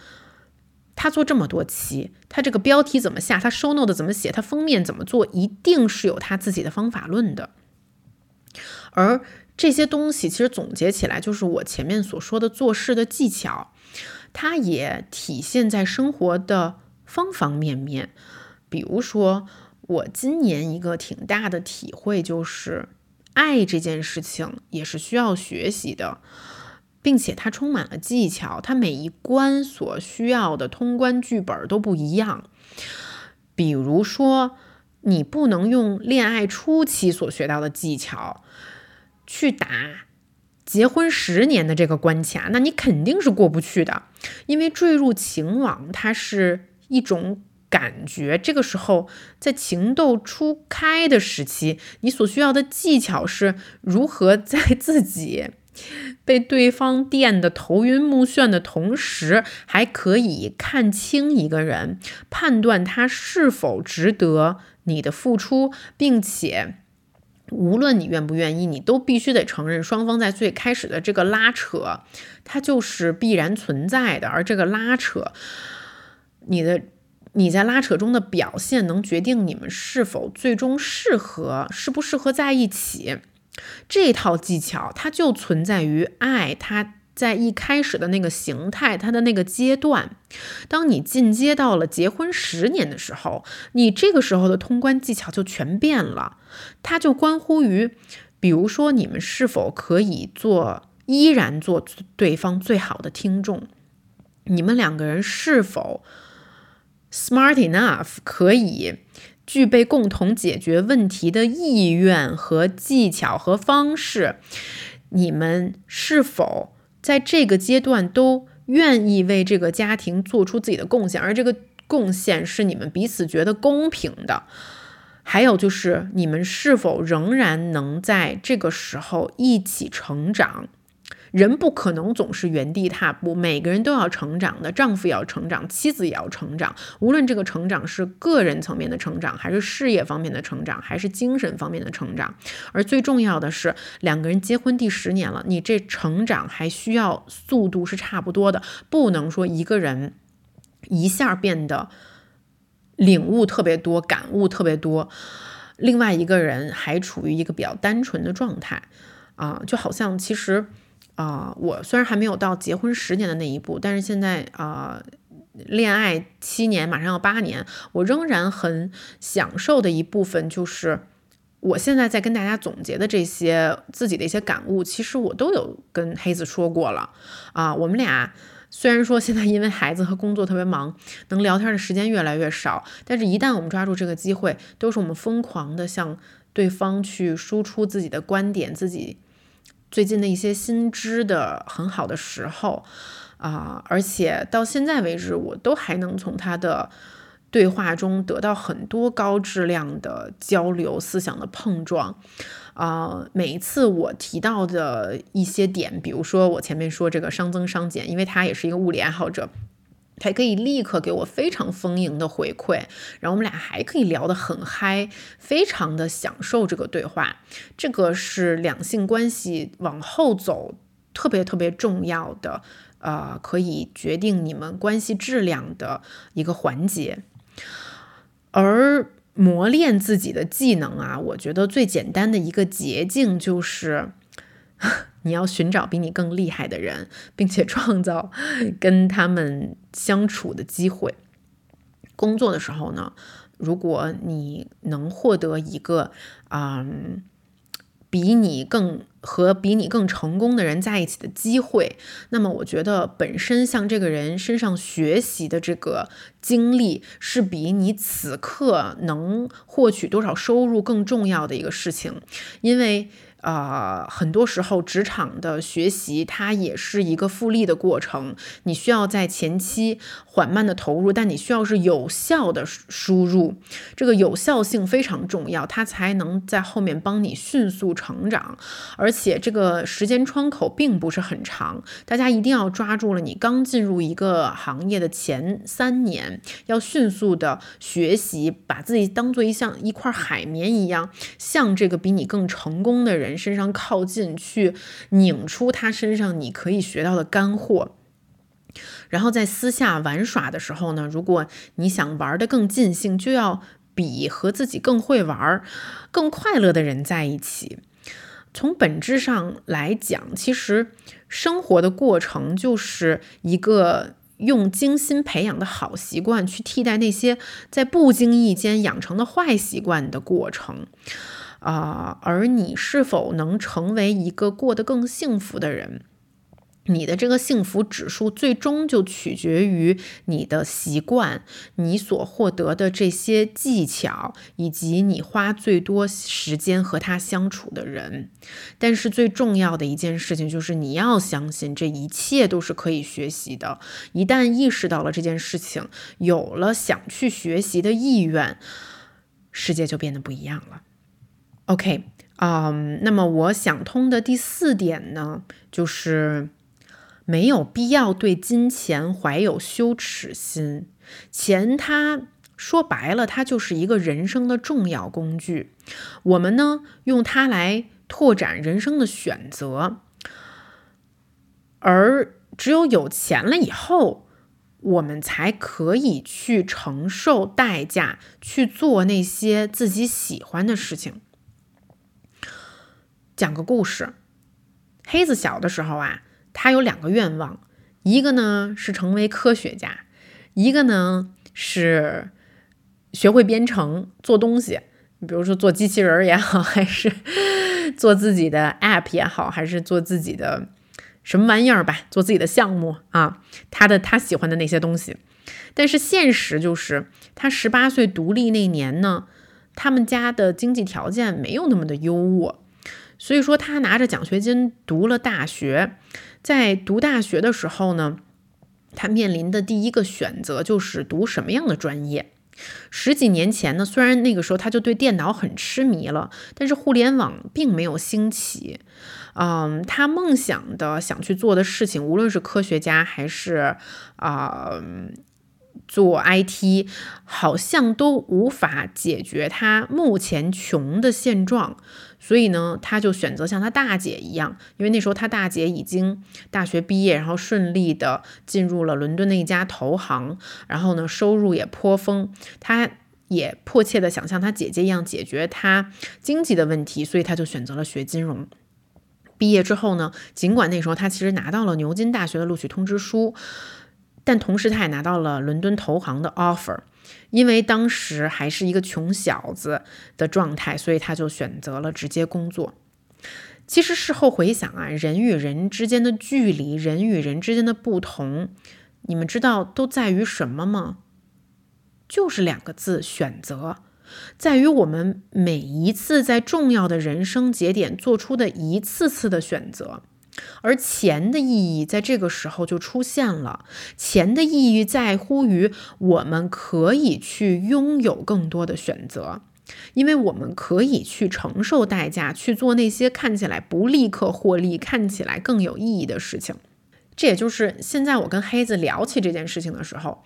他做这么多期，他这个标题怎么下，他收 note 怎么写，他封面怎么做，一定是有他自己的方法论的。而这些东西其实总结起来，就是我前面所说的做事的技巧，它也体现在生活的方方面面。比如说，我今年一个挺大的体会就是，爱这件事情也是需要学习的。并且它充满了技巧，它每一关所需要的通关剧本都不一样。比如说，你不能用恋爱初期所学到的技巧去打结婚十年的这个关卡，那你肯定是过不去的。因为坠入情网，它是一种感觉，这个时候在情窦初开的时期，你所需要的技巧是如何在自己。被对方电得头晕目眩的同时，还可以看清一个人，判断他是否值得你的付出，并且无论你愿不愿意，你都必须得承认，双方在最开始的这个拉扯，它就是必然存在的。而这个拉扯，你的你在拉扯中的表现，能决定你们是否最终适合，适不适合在一起。这套技巧，它就存在于爱，它在一开始的那个形态，它的那个阶段。当你进阶到了结婚十年的时候，你这个时候的通关技巧就全变了。它就关乎于，比如说你们是否可以做，依然做对方最好的听众，你们两个人是否 smart enough 可以。具备共同解决问题的意愿和技巧和方式，你们是否在这个阶段都愿意为这个家庭做出自己的贡献？而这个贡献是你们彼此觉得公平的。还有就是，你们是否仍然能在这个时候一起成长？人不可能总是原地踏步，每个人都要成长的。丈夫也要成长，妻子也要成长。无论这个成长是个人层面的成长，还是事业方面的成长，还是精神方面的成长。而最重要的是，两个人结婚第十年了，你这成长还需要速度是差不多的，不能说一个人一下变得领悟特别多、感悟特别多，另外一个人还处于一个比较单纯的状态啊，就好像其实。啊，我虽然还没有到结婚十年的那一步，但是现在啊，恋爱七年，马上要八年，我仍然很享受的一部分就是，我现在在跟大家总结的这些自己的一些感悟，其实我都有跟黑子说过了。啊，我们俩虽然说现在因为孩子和工作特别忙，能聊天的时间越来越少，但是一旦我们抓住这个机会，都是我们疯狂的向对方去输出自己的观点，自己。最近的一些新知的很好的时候啊，而且到现在为止，我都还能从他的对话中得到很多高质量的交流、思想的碰撞啊。每一次我提到的一些点，比如说我前面说这个熵增熵减，因为他也是一个物理爱好者。他可以立刻给我非常丰盈的回馈，然后我们俩还可以聊得很嗨，非常的享受这个对话。这个是两性关系往后走特别特别重要的，呃，可以决定你们关系质量的一个环节。而磨练自己的技能啊，我觉得最简单的一个捷径就是。你要寻找比你更厉害的人，并且创造跟他们相处的机会。工作的时候呢，如果你能获得一个嗯比你更和比你更成功的人在一起的机会，那么我觉得本身向这个人身上学习的这个经历，是比你此刻能获取多少收入更重要的一个事情，因为。呃，很多时候职场的学习它也是一个复利的过程，你需要在前期缓慢的投入，但你需要是有效的输入，这个有效性非常重要，它才能在后面帮你迅速成长，而且这个时间窗口并不是很长，大家一定要抓住了，你刚进入一个行业的前三年，要迅速的学习，把自己当做一像一块海绵一样，向这个比你更成功的人。人身上靠近，去拧出他身上你可以学到的干货。然后在私下玩耍的时候呢，如果你想玩的更尽兴，就要比和自己更会玩、更快乐的人在一起。从本质上来讲，其实生活的过程就是一个用精心培养的好习惯去替代那些在不经意间养成的坏习惯的过程。啊，而你是否能成为一个过得更幸福的人？你的这个幸福指数最终就取决于你的习惯、你所获得的这些技巧，以及你花最多时间和他相处的人。但是最重要的一件事情就是你要相信，这一切都是可以学习的。一旦意识到了这件事情，有了想去学习的意愿，世界就变得不一样了。OK，嗯，那么我想通的第四点呢，就是没有必要对金钱怀有羞耻心。钱，它说白了，它就是一个人生的重要工具。我们呢，用它来拓展人生的选择。而只有有钱了以后，我们才可以去承受代价，去做那些自己喜欢的事情。讲个故事，黑子小的时候啊，他有两个愿望，一个呢是成为科学家，一个呢是学会编程做东西。比如说做机器人也好，还是做自己的 app 也好，还是做自己的什么玩意儿吧，做自己的项目啊，他的他喜欢的那些东西。但是现实就是，他十八岁独立那年呢，他们家的经济条件没有那么的优渥。所以说，他拿着奖学金读了大学，在读大学的时候呢，他面临的第一个选择就是读什么样的专业。十几年前呢，虽然那个时候他就对电脑很痴迷了，但是互联网并没有兴起。嗯，他梦想的想去做的事情，无论是科学家还是啊。做 IT 好像都无法解决他目前穷的现状，所以呢，他就选择像他大姐一样，因为那时候他大姐已经大学毕业，然后顺利的进入了伦敦的一家投行，然后呢，收入也颇丰。他也迫切的想像他姐姐一样解决他经济的问题，所以他就选择了学金融。毕业之后呢，尽管那时候他其实拿到了牛津大学的录取通知书。但同时，他也拿到了伦敦投行的 offer，因为当时还是一个穷小子的状态，所以他就选择了直接工作。其实事后回想啊，人与人之间的距离，人与人之间的不同，你们知道都在于什么吗？就是两个字：选择。在于我们每一次在重要的人生节点做出的一次次的选择。而钱的意义在这个时候就出现了。钱的意义在乎于我们可以去拥有更多的选择，因为我们可以去承受代价，去做那些看起来不立刻获利、看起来更有意义的事情。这也就是现在我跟黑子聊起这件事情的时候，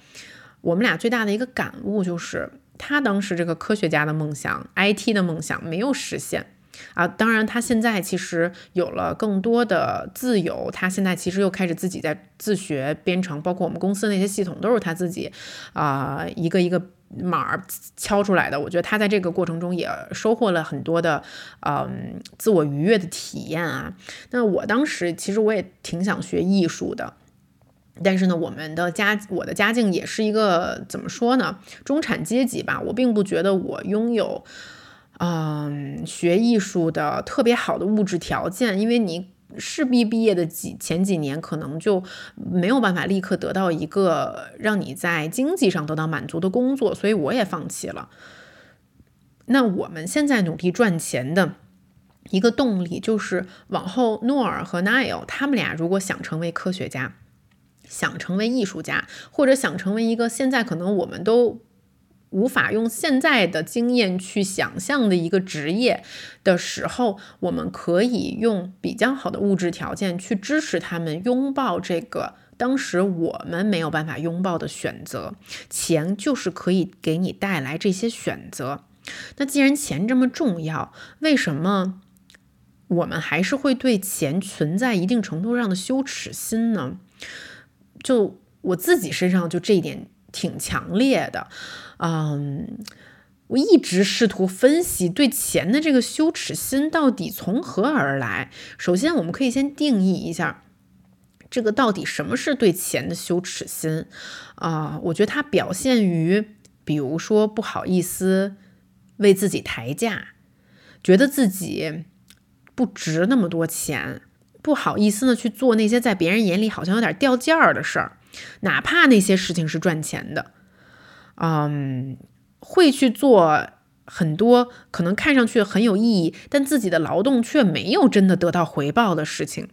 我们俩最大的一个感悟就是，他当时这个科学家的梦想、IT 的梦想没有实现。啊，当然，他现在其实有了更多的自由，他现在其实又开始自己在自学编程，包括我们公司那些系统都是他自己啊一个一个码敲出来的。我觉得他在这个过程中也收获了很多的嗯自我愉悦的体验啊。那我当时其实我也挺想学艺术的，但是呢，我们的家我的家境也是一个怎么说呢，中产阶级吧，我并不觉得我拥有。嗯，学艺术的特别好的物质条件，因为你势必毕业的几前几年，可能就没有办法立刻得到一个让你在经济上得到满足的工作，所以我也放弃了。那我们现在努力赚钱的一个动力，就是往后诺尔和 Nile 他们俩如果想成为科学家，想成为艺术家，或者想成为一个现在可能我们都。无法用现在的经验去想象的一个职业的时候，我们可以用比较好的物质条件去支持他们拥抱这个当时我们没有办法拥抱的选择。钱就是可以给你带来这些选择。那既然钱这么重要，为什么我们还是会对钱存在一定程度上的羞耻心呢？就我自己身上就这一点挺强烈的。嗯，我一直试图分析对钱的这个羞耻心到底从何而来。首先，我们可以先定义一下，这个到底什么是对钱的羞耻心啊？我觉得它表现于，比如说不好意思为自己抬价，觉得自己不值那么多钱，不好意思呢去做那些在别人眼里好像有点掉价儿的事儿，哪怕那些事情是赚钱的。嗯，会去做很多可能看上去很有意义，但自己的劳动却没有真的得到回报的事情，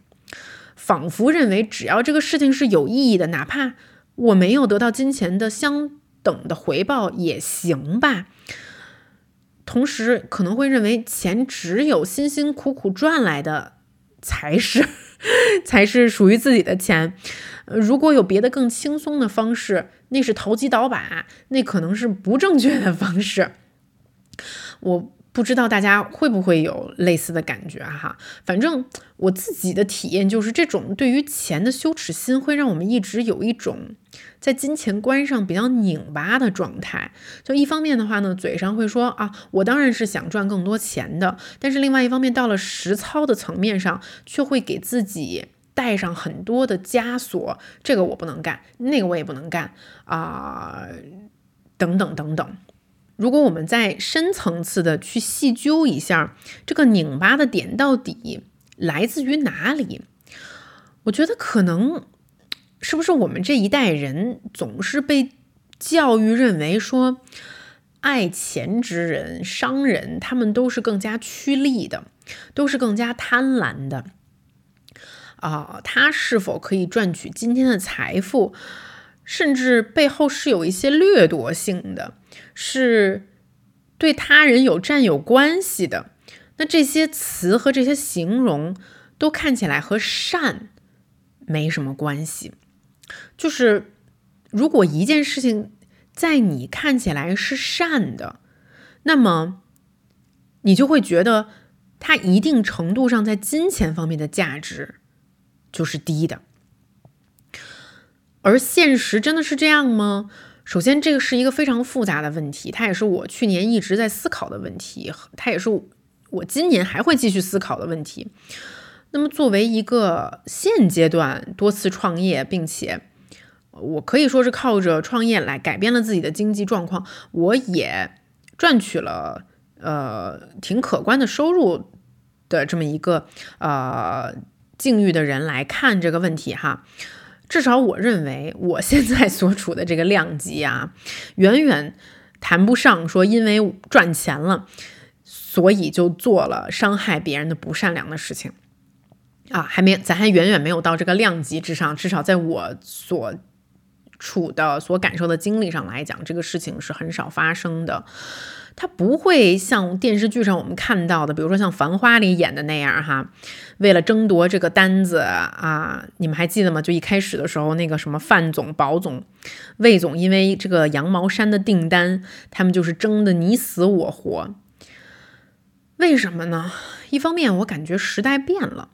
仿佛认为只要这个事情是有意义的，哪怕我没有得到金钱的相等的回报也行吧。同时，可能会认为钱只有辛辛苦苦赚来的才是。才是属于自己的钱。如果有别的更轻松的方式，那是投机倒把，那可能是不正确的方式。我。不知道大家会不会有类似的感觉哈？反正我自己的体验就是，这种对于钱的羞耻心会让我们一直有一种在金钱观上比较拧巴的状态。就一方面的话呢，嘴上会说啊，我当然是想赚更多钱的，但是另外一方面，到了实操的层面上，却会给自己带上很多的枷锁。这个我不能干，那个我也不能干啊，等等等等。如果我们再深层次的去细究一下这个拧巴的点到底来自于哪里，我觉得可能是不是我们这一代人总是被教育认为说，爱钱之人、商人，他们都是更加趋利的，都是更加贪婪的啊，他是否可以赚取今天的财富？甚至背后是有一些掠夺性的，是对他人有占有关系的。那这些词和这些形容都看起来和善没什么关系。就是如果一件事情在你看起来是善的，那么你就会觉得它一定程度上在金钱方面的价值就是低的。而现实真的是这样吗？首先，这个是一个非常复杂的问题，它也是我去年一直在思考的问题，它也是我今年还会继续思考的问题。那么，作为一个现阶段多次创业，并且我可以说是靠着创业来改变了自己的经济状况，我也赚取了呃挺可观的收入的这么一个呃境遇的人来看这个问题哈。至少我认为，我现在所处的这个量级啊，远远谈不上说因为赚钱了，所以就做了伤害别人的不善良的事情啊，还没，咱还远远没有到这个量级之上。至少在我所处的、所感受的经历上来讲，这个事情是很少发生的。他不会像电视剧上我们看到的，比如说像《繁花》里演的那样，哈，为了争夺这个单子啊，你们还记得吗？就一开始的时候，那个什么范总、保总、魏总，因为这个羊毛衫的订单，他们就是争得你死我活。为什么呢？一方面，我感觉时代变了，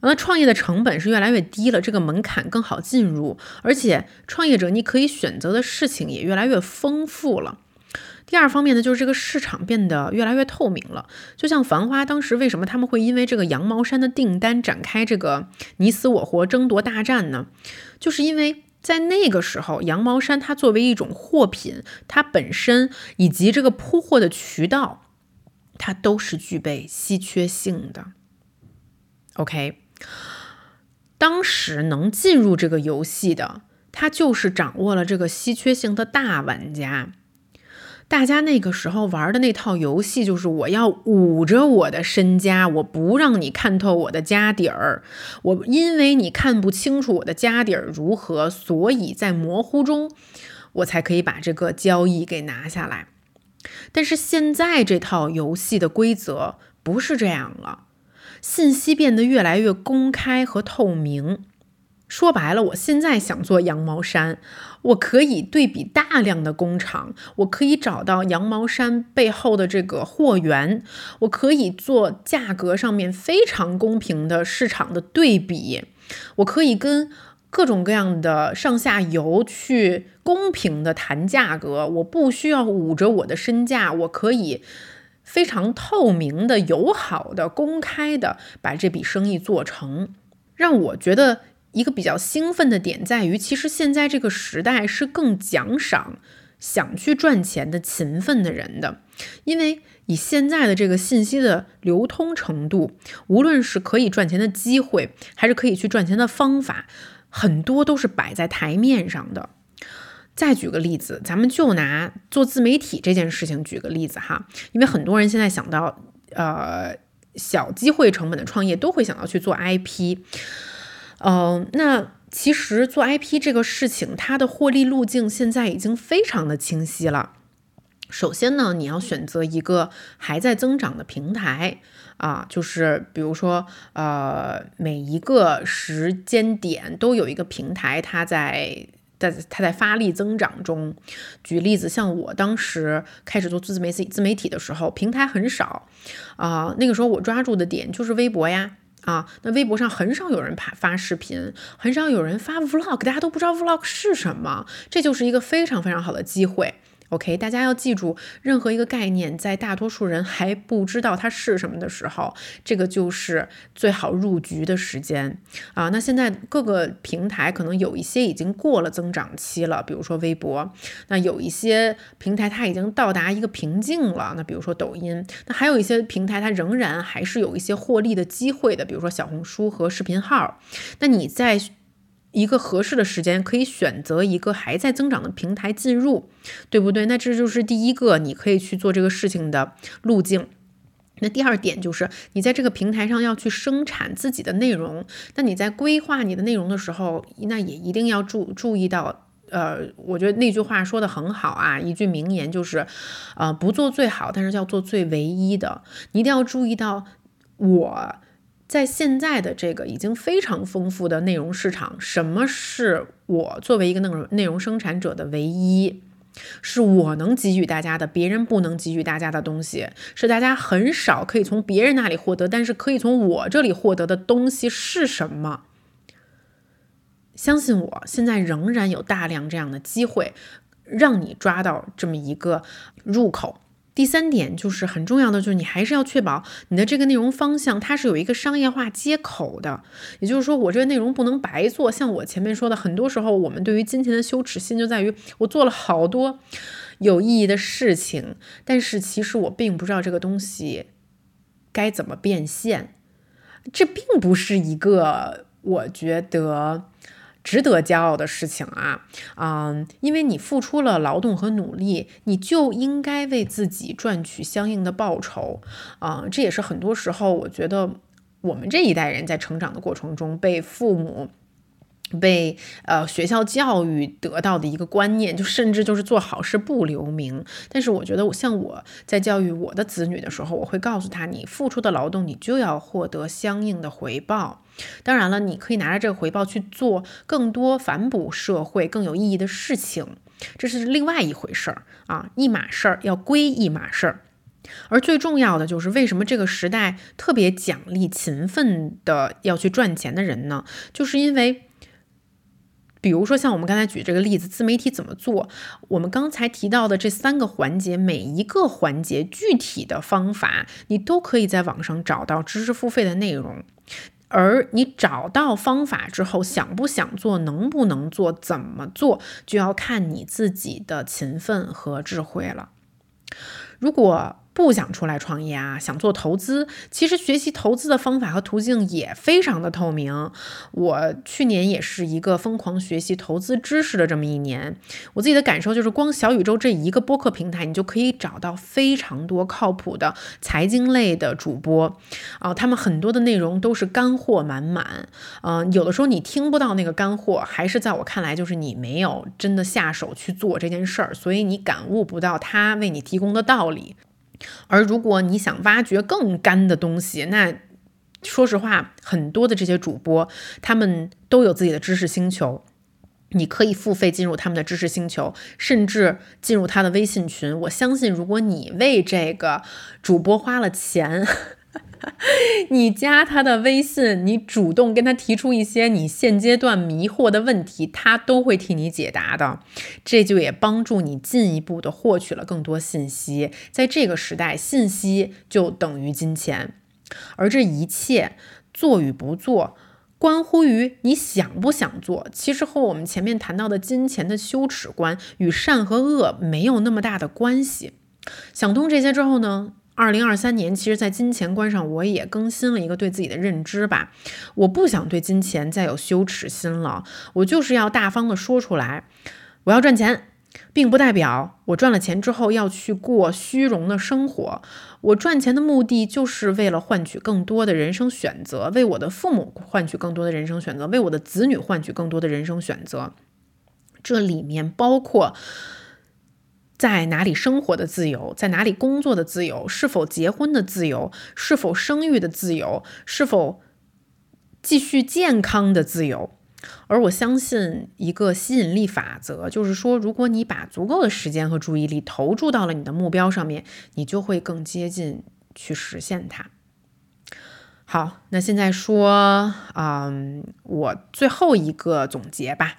那创业的成本是越来越低了，这个门槛更好进入，而且创业者你可以选择的事情也越来越丰富了。第二方面呢，就是这个市场变得越来越透明了。就像《繁花》当时为什么他们会因为这个羊毛衫的订单展开这个你死我活争夺大战呢？就是因为在那个时候，羊毛衫它作为一种货品，它本身以及这个铺货的渠道，它都是具备稀缺性的。OK，当时能进入这个游戏的，他就是掌握了这个稀缺性的大玩家。大家那个时候玩的那套游戏，就是我要捂着我的身家，我不让你看透我的家底儿。我因为你看不清楚我的家底儿如何，所以在模糊中，我才可以把这个交易给拿下来。但是现在这套游戏的规则不是这样了。信息变得越来越公开和透明。说白了，我现在想做羊毛衫，我可以对比大量的工厂，我可以找到羊毛衫背后的这个货源，我可以做价格上面非常公平的市场的对比，我可以跟各种各样的上下游去公平的谈价格，我不需要捂着我的身价，我可以。非常透明的、友好的、公开的把这笔生意做成，让我觉得一个比较兴奋的点在于，其实现在这个时代是更奖赏想去赚钱的勤奋的人的，因为以现在的这个信息的流通程度，无论是可以赚钱的机会，还是可以去赚钱的方法，很多都是摆在台面上的。再举个例子，咱们就拿做自媒体这件事情举个例子哈，因为很多人现在想到呃小机会成本的创业，都会想到去做 IP。嗯，那其实做 IP 这个事情，它的获利路径现在已经非常的清晰了。首先呢，你要选择一个还在增长的平台啊，就是比如说呃每一个时间点都有一个平台，它在。在它在发力增长中，举例子，像我当时开始做自媒体自媒体的时候，平台很少啊，那个时候我抓住的点就是微博呀啊，那微博上很少有人拍发视频，很少有人发 vlog，大家都不知道 vlog 是什么，这就是一个非常非常好的机会。OK，大家要记住，任何一个概念，在大多数人还不知道它是什么的时候，这个就是最好入局的时间啊。那现在各个平台可能有一些已经过了增长期了，比如说微博；那有一些平台它已经到达一个瓶颈了，那比如说抖音；那还有一些平台它仍然还是有一些获利的机会的，比如说小红书和视频号。那你在。一个合适的时间，可以选择一个还在增长的平台进入，对不对？那这就是第一个你可以去做这个事情的路径。那第二点就是，你在这个平台上要去生产自己的内容。那你在规划你的内容的时候，那也一定要注注意到，呃，我觉得那句话说的很好啊，一句名言就是，呃，不做最好，但是要做最唯一的。你一定要注意到我。在现在的这个已经非常丰富的内容市场，什么是我作为一个内容内容生产者的唯一？是我能给予大家的，别人不能给予大家的东西，是大家很少可以从别人那里获得，但是可以从我这里获得的东西是什么？相信我，现在仍然有大量这样的机会，让你抓到这么一个入口。第三点就是很重要的，就是你还是要确保你的这个内容方向它是有一个商业化接口的。也就是说，我这个内容不能白做。像我前面说的，很多时候我们对于金钱的羞耻心就在于我做了好多有意义的事情，但是其实我并不知道这个东西该怎么变现。这并不是一个我觉得。值得骄傲的事情啊，嗯，因为你付出了劳动和努力，你就应该为自己赚取相应的报酬，啊，这也是很多时候我觉得我们这一代人在成长的过程中被父母。被呃学校教育得到的一个观念，就甚至就是做好事不留名。但是我觉得，我像我在教育我的子女的时候，我会告诉他：你付出的劳动，你就要获得相应的回报。当然了，你可以拿着这个回报去做更多反哺社会更有意义的事情，这是另外一回事儿啊，一码事儿要归一码事儿。而最重要的就是，为什么这个时代特别奖励勤奋的要去赚钱的人呢？就是因为。比如说，像我们刚才举这个例子，自媒体怎么做？我们刚才提到的这三个环节，每一个环节具体的方法，你都可以在网上找到知识付费的内容。而你找到方法之后，想不想做，能不能做，怎么做，就要看你自己的勤奋和智慧了。如果不想出来创业啊，想做投资，其实学习投资的方法和途径也非常的透明。我去年也是一个疯狂学习投资知识的这么一年。我自己的感受就是，光小宇宙这一个播客平台，你就可以找到非常多靠谱的财经类的主播啊，他们很多的内容都是干货满满。嗯，有的时候你听不到那个干货，还是在我看来就是你没有真的下手去做这件事儿，所以你感悟不到他为你提供的道理。而如果你想挖掘更干的东西，那说实话，很多的这些主播他们都有自己的知识星球，你可以付费进入他们的知识星球，甚至进入他的微信群。我相信，如果你为这个主播花了钱。你加他的微信，你主动跟他提出一些你现阶段迷惑的问题，他都会替你解答的。这就也帮助你进一步的获取了更多信息。在这个时代，信息就等于金钱，而这一切做与不做，关乎于你想不想做。其实和我们前面谈到的金钱的羞耻观与善和恶没有那么大的关系。想通这些之后呢？二零二三年，其实，在金钱观上，我也更新了一个对自己的认知吧。我不想对金钱再有羞耻心了，我就是要大方的说出来，我要赚钱，并不代表我赚了钱之后要去过虚荣的生活。我赚钱的目的就是为了换取更多的人生选择，为我的父母换取更多的人生选择，为我的子女换取更多的人生选择。这里面包括。在哪里生活的自由，在哪里工作的自由，是否结婚的自由，是否生育的自由，是否继续健康的自由。而我相信一个吸引力法则，就是说，如果你把足够的时间和注意力投注到了你的目标上面，你就会更接近去实现它。好，那现在说，嗯，我最后一个总结吧，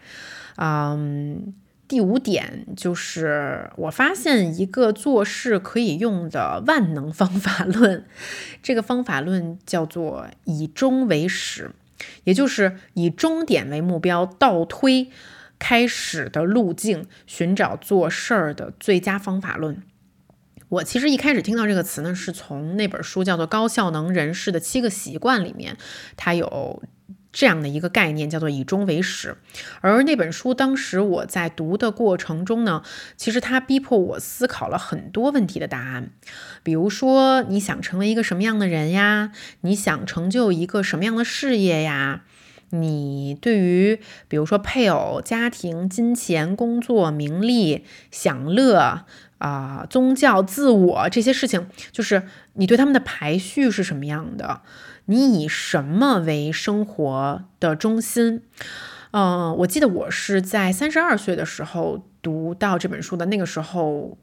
嗯。第五点就是，我发现一个做事可以用的万能方法论。这个方法论叫做以终为始，也就是以终点为目标，倒推开始的路径，寻找做事儿的最佳方法论。我其实一开始听到这个词呢，是从那本书叫做《高效能人士的七个习惯》里面，它有。这样的一个概念叫做以终为始，而那本书当时我在读的过程中呢，其实它逼迫我思考了很多问题的答案，比如说你想成为一个什么样的人呀？你想成就一个什么样的事业呀？你对于比如说配偶、家庭、金钱、工作、名利、享乐啊、宗教、自我这些事情，就是你对他们的排序是什么样的？你以什么为生活的中心？嗯，我记得我是在三十二岁的时候读到这本书的。那个时候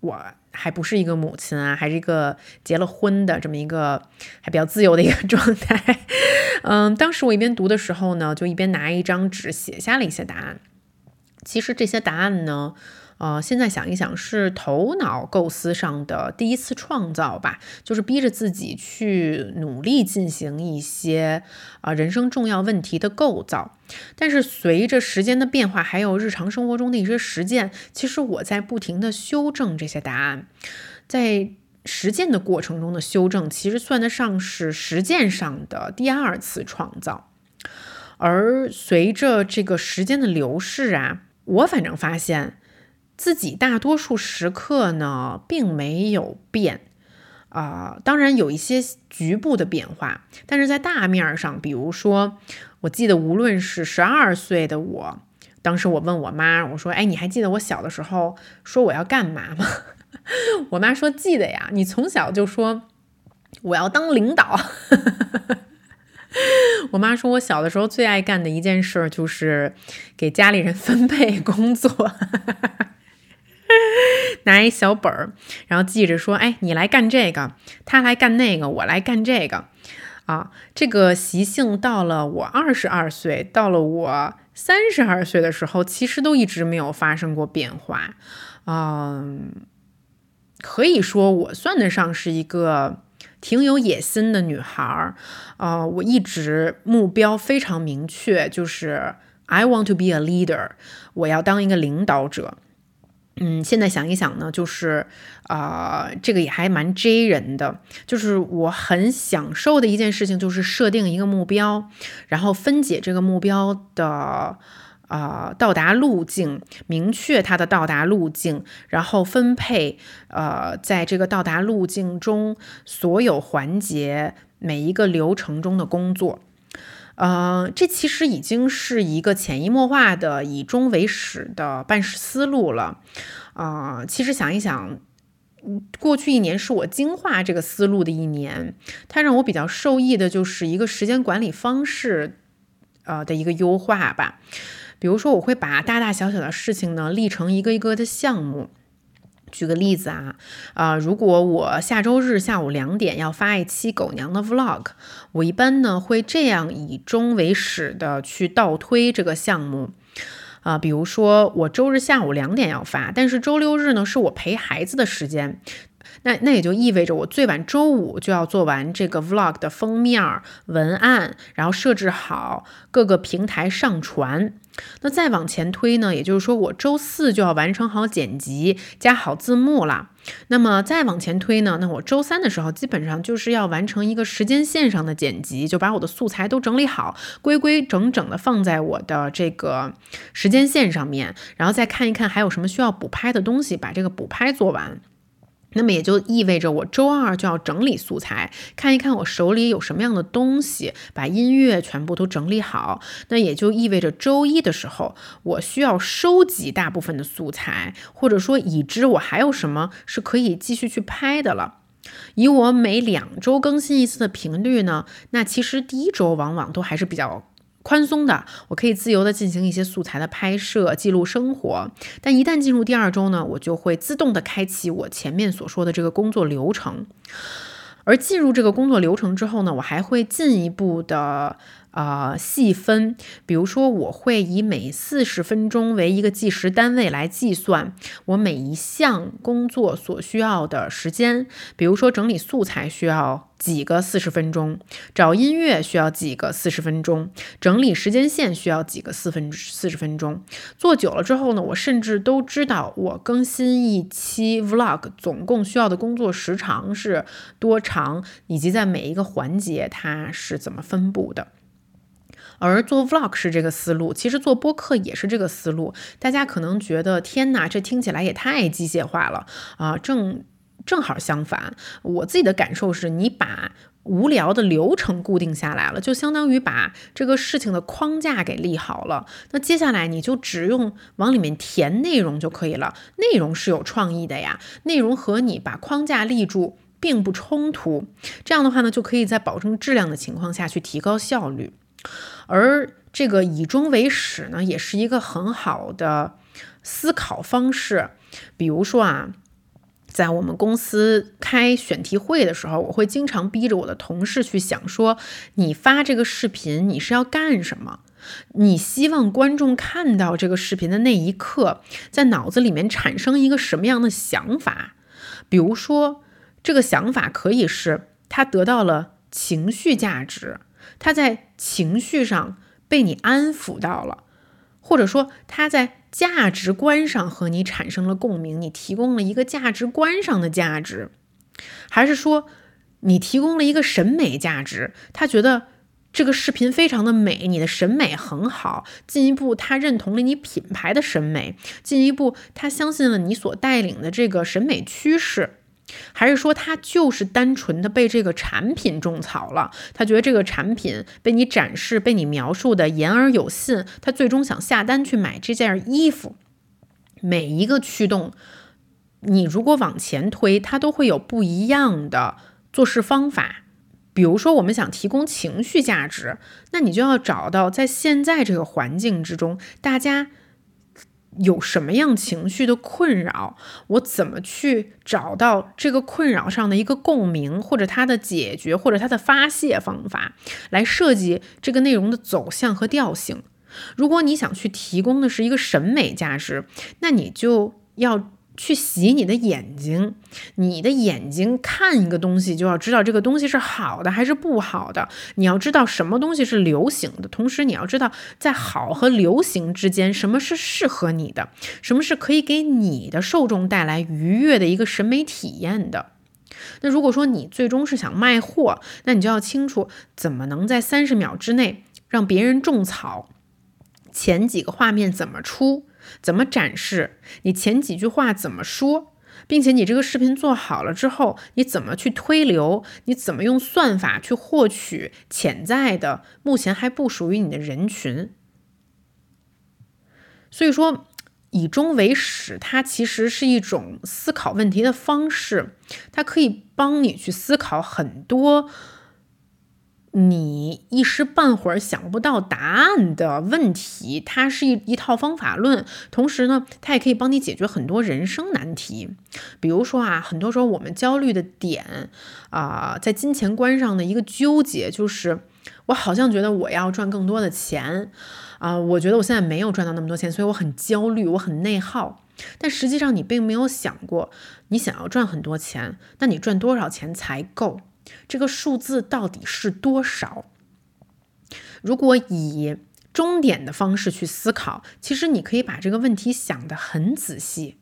我还不是一个母亲啊，还是一个结了婚的这么一个还比较自由的一个状态。嗯，当时我一边读的时候呢，就一边拿一张纸写下了一些答案。其实这些答案呢。呃，现在想一想，是头脑构思上的第一次创造吧，就是逼着自己去努力进行一些啊人生重要问题的构造。但是随着时间的变化，还有日常生活中的一些实践，其实我在不停的修正这些答案，在实践的过程中的修正，其实算得上是实践上的第二次创造。而随着这个时间的流逝啊，我反正发现。自己大多数时刻呢，并没有变，啊，当然有一些局部的变化，但是在大面上，比如说，我记得无论是十二岁的我，当时我问我妈，我说，哎，你还记得我小的时候说我要干嘛吗？我妈说记得呀，你从小就说我要当领导。我妈说我小的时候最爱干的一件事就是给家里人分配工作。拿一小本儿，然后记着说：“哎，你来干这个，他来干那个，我来干这个。”啊，这个习性到了我二十二岁，到了我三十二岁的时候，其实都一直没有发生过变化。嗯，可以说我算得上是一个挺有野心的女孩儿。啊，我一直目标非常明确，就是 I want to be a leader，我要当一个领导者。嗯，现在想一想呢，就是啊，这个也还蛮 J 人的。就是我很享受的一件事情，就是设定一个目标，然后分解这个目标的啊到达路径，明确它的到达路径，然后分配呃在这个到达路径中所有环节每一个流程中的工作。呃，这其实已经是一个潜移默化的以终为始的办事思路了。啊，其实想一想，过去一年是我精化这个思路的一年，它让我比较受益的就是一个时间管理方式，呃的一个优化吧。比如说，我会把大大小小的事情呢立成一个一个的项目。举个例子啊，啊，如果我下周日下午两点要发一期狗娘的 vlog，我一般呢会这样以终为始的去倒推这个项目，啊，比如说我周日下午两点要发，但是周六日呢是我陪孩子的时间。那那也就意味着我最晚周五就要做完这个 vlog 的封面文案，然后设置好各个平台上传。那再往前推呢，也就是说我周四就要完成好剪辑，加好字幕了。那么再往前推呢，那我周三的时候基本上就是要完成一个时间线上的剪辑，就把我的素材都整理好，规规整整的放在我的这个时间线上面，然后再看一看还有什么需要补拍的东西，把这个补拍做完。那么也就意味着我周二就要整理素材，看一看我手里有什么样的东西，把音乐全部都整理好。那也就意味着周一的时候，我需要收集大部分的素材，或者说已知我还有什么是可以继续去拍的了。以我每两周更新一次的频率呢，那其实第一周往往都还是比较。宽松的，我可以自由的进行一些素材的拍摄，记录生活。但一旦进入第二周呢，我就会自动的开启我前面所说的这个工作流程。而进入这个工作流程之后呢，我还会进一步的。啊，细分，比如说，我会以每四十分钟为一个计时单位来计算我每一项工作所需要的时间。比如说，整理素材需要几个四十分钟，找音乐需要几个四十分钟，整理时间线需要几个四分四十分钟。做久了之后呢，我甚至都知道我更新一期 vlog 总共需要的工作时长是多长，以及在每一个环节它是怎么分布的。而做 vlog 是这个思路，其实做播客也是这个思路。大家可能觉得天哪，这听起来也太机械化了啊！正正好相反，我自己的感受是，你把无聊的流程固定下来了，就相当于把这个事情的框架给立好了。那接下来你就只用往里面填内容就可以了。内容是有创意的呀，内容和你把框架立住并不冲突。这样的话呢，就可以在保证质量的情况下去提高效率。而这个以终为始呢，也是一个很好的思考方式。比如说啊，在我们公司开选题会的时候，我会经常逼着我的同事去想说：你发这个视频，你是要干什么？你希望观众看到这个视频的那一刻，在脑子里面产生一个什么样的想法？比如说，这个想法可以是他得到了情绪价值。他在情绪上被你安抚到了，或者说他在价值观上和你产生了共鸣，你提供了一个价值观上的价值，还是说你提供了一个审美价值？他觉得这个视频非常的美，你的审美很好，进一步他认同了你品牌的审美，进一步他相信了你所带领的这个审美趋势。还是说他就是单纯的被这个产品种草了？他觉得这个产品被你展示、被你描述的言而有信，他最终想下单去买这件衣服。每一个驱动，你如果往前推，它都会有不一样的做事方法。比如说，我们想提供情绪价值，那你就要找到在现在这个环境之中，大家。有什么样情绪的困扰，我怎么去找到这个困扰上的一个共鸣，或者它的解决，或者它的发泄方法，来设计这个内容的走向和调性。如果你想去提供的是一个审美价值，那你就要去洗你的眼睛，你的眼睛看一个东西就要知道这个东西是好的还是不好的，你要知道什么东西是流行的，同时你要知道在好和流行之间什么是适合你的，什么是可以给你的受众带来愉悦的一个审美体验的。那如果说你最终是想卖货，那你就要清楚怎么能在三十秒之内让别人种草，前几个画面怎么出。怎么展示？你前几句话怎么说？并且你这个视频做好了之后，你怎么去推流？你怎么用算法去获取潜在的、目前还不属于你的人群？所以说，以终为始，它其实是一种思考问题的方式，它可以帮你去思考很多。你一时半会儿想不到答案的问题，它是一一套方法论，同时呢，它也可以帮你解决很多人生难题。比如说啊，很多时候我们焦虑的点啊，在金钱观上的一个纠结，就是我好像觉得我要赚更多的钱啊，我觉得我现在没有赚到那么多钱，所以我很焦虑，我很内耗。但实际上，你并没有想过，你想要赚很多钱，那你赚多少钱才够？这个数字到底是多少？如果以终点的方式去思考，其实你可以把这个问题想得很仔细。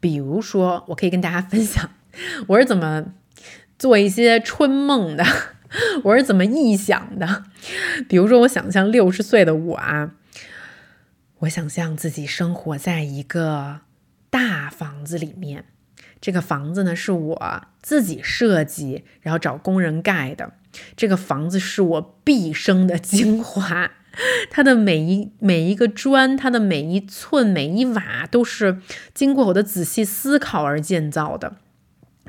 比如说，我可以跟大家分享我是怎么做一些春梦的，我是怎么臆想的。比如说，我想象六十岁的我啊，我想象自己生活在一个大房子里面。这个房子呢是我自己设计，然后找工人盖的。这个房子是我毕生的精华，它的每一每一个砖，它的每一寸每一瓦，都是经过我的仔细思考而建造的。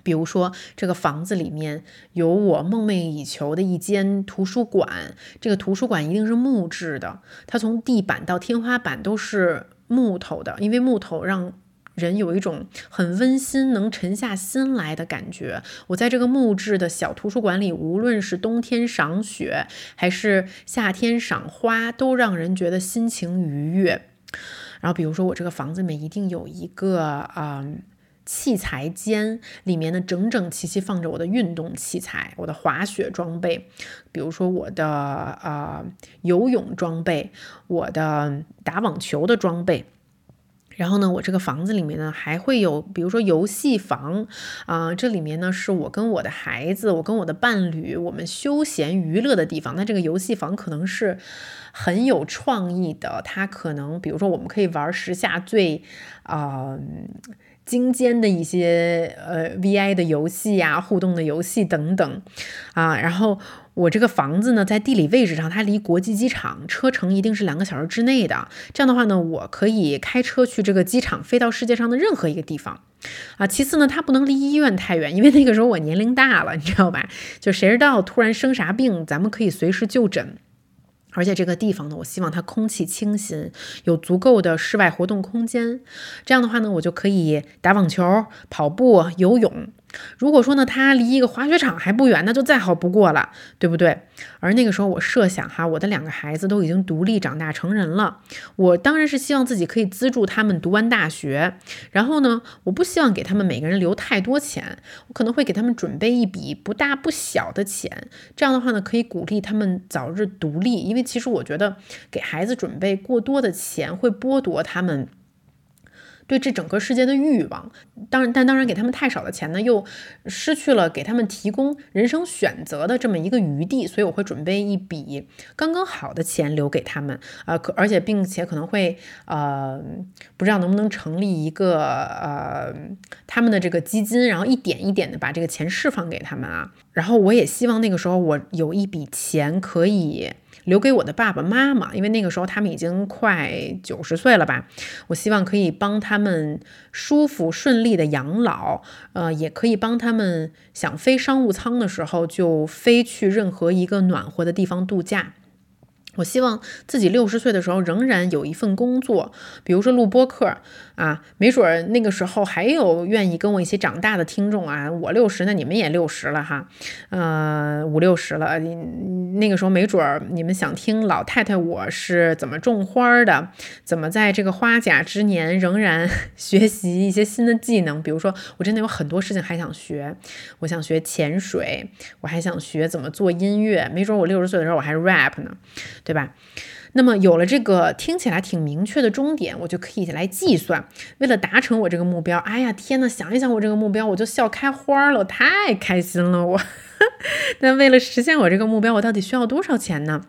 比如说，这个房子里面有我梦寐以求的一间图书馆，这个图书馆一定是木质的，它从地板到天花板都是木头的，因为木头让。人有一种很温馨、能沉下心来的感觉。我在这个木质的小图书馆里，无论是冬天赏雪，还是夏天赏花，都让人觉得心情愉悦。然后，比如说，我这个房子里面一定有一个啊器材间，里面呢整整齐齐放着我的运动器材、我的滑雪装备，比如说我的啊游泳装备、我的打网球的装备。然后呢，我这个房子里面呢还会有，比如说游戏房啊，这里面呢是我跟我的孩子，我跟我的伴侣，我们休闲娱乐的地方。那这个游戏房可能是很有创意的，它可能比如说我们可以玩时下最啊精尖的一些呃 VI 的游戏呀，互动的游戏等等啊，然后。我这个房子呢，在地理位置上，它离国际机场车程一定是两个小时之内的。这样的话呢，我可以开车去这个机场，飞到世界上的任何一个地方。啊，其次呢，它不能离医院太远，因为那个时候我年龄大了，你知道吧？就谁知道突然生啥病，咱们可以随时就诊。而且这个地方呢，我希望它空气清新，有足够的室外活动空间。这样的话呢，我就可以打网球、跑步、游泳。如果说呢，它离一个滑雪场还不远，那就再好不过了，对不对？而那个时候，我设想哈，我的两个孩子都已经独立长大成人了，我当然是希望自己可以资助他们读完大学。然后呢，我不希望给他们每个人留太多钱，我可能会给他们准备一笔不大不小的钱。这样的话呢，可以鼓励他们早日独立。因为其实我觉得给孩子准备过多的钱会剥夺他们。对这整个世界的欲望，当然，但当然给他们太少的钱呢，又失去了给他们提供人生选择的这么一个余地。所以我会准备一笔刚刚好的钱留给他们，呃，可而且并且可能会呃，不知道能不能成立一个呃他们的这个基金，然后一点一点的把这个钱释放给他们啊。然后我也希望那个时候我有一笔钱可以。留给我的爸爸妈妈，因为那个时候他们已经快九十岁了吧。我希望可以帮他们舒服顺利的养老，呃，也可以帮他们想飞商务舱的时候就飞去任何一个暖和的地方度假。我希望自己六十岁的时候仍然有一份工作，比如说录播客啊，没准儿那个时候还有愿意跟我一起长大的听众啊。我六十，那你们也六十了哈，呃，五六十了，那个时候没准儿你们想听老太太我是怎么种花的，怎么在这个花甲之年仍然 学习一些新的技能。比如说，我真的有很多事情还想学，我想学潜水，我还想学怎么做音乐。没准儿我六十岁的时候我还 rap 呢。对吧？那么有了这个听起来挺明确的终点，我就可以来计算，为了达成我这个目标，哎呀天呐，想一想我这个目标，我就笑开花了，我太开心了我。那为了实现我这个目标，我到底需要多少钱呢？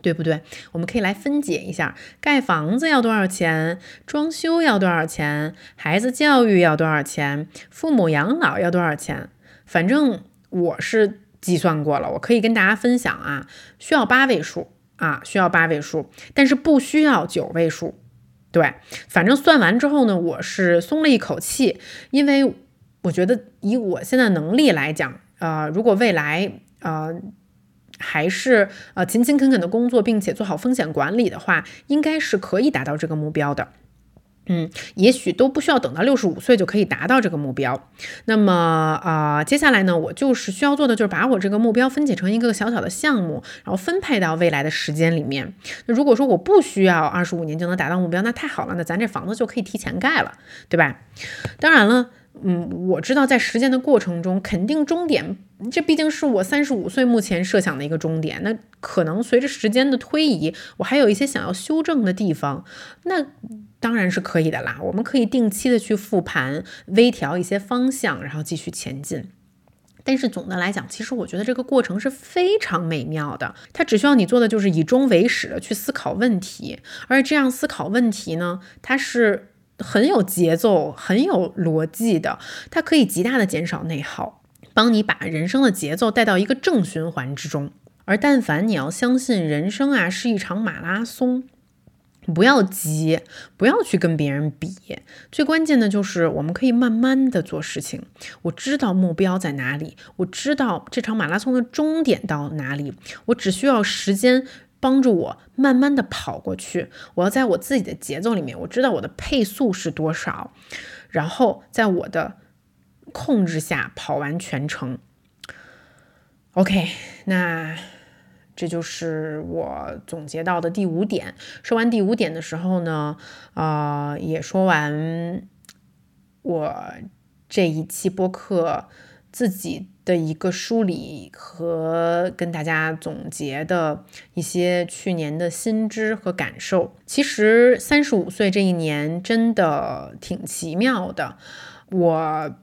对不对？我们可以来分解一下：盖房子要多少钱？装修要多少钱？孩子教育要多少钱？父母养老要多少钱？反正我是计算过了，我可以跟大家分享啊，需要八位数。啊，需要八位数，但是不需要九位数。对，反正算完之后呢，我是松了一口气，因为我觉得以我现在能力来讲，呃，如果未来呃还是呃勤勤恳恳的工作，并且做好风险管理的话，应该是可以达到这个目标的。嗯，也许都不需要等到六十五岁就可以达到这个目标。那么啊，接下来呢，我就是需要做的就是把我这个目标分解成一个小小的项目，然后分配到未来的时间里面。那如果说我不需要二十五年就能达到目标，那太好了，那咱这房子就可以提前盖了，对吧？当然了。嗯，我知道在实践的过程中，肯定终点，这毕竟是我三十五岁目前设想的一个终点。那可能随着时间的推移，我还有一些想要修正的地方，那当然是可以的啦。我们可以定期的去复盘，微调一些方向，然后继续前进。但是总的来讲，其实我觉得这个过程是非常美妙的。它只需要你做的就是以终为始的去思考问题，而这样思考问题呢，它是。很有节奏、很有逻辑的，它可以极大的减少内耗，帮你把人生的节奏带到一个正循环之中。而但凡你要相信人生啊是一场马拉松，不要急，不要去跟别人比。最关键的就是我们可以慢慢的做事情。我知道目标在哪里，我知道这场马拉松的终点到哪里，我只需要时间。帮助我慢慢的跑过去，我要在我自己的节奏里面，我知道我的配速是多少，然后在我的控制下跑完全程。OK，那这就是我总结到的第五点。说完第五点的时候呢，呃，也说完我这一期播客自己。的一个梳理和跟大家总结的一些去年的心知和感受。其实三十五岁这一年真的挺奇妙的，我。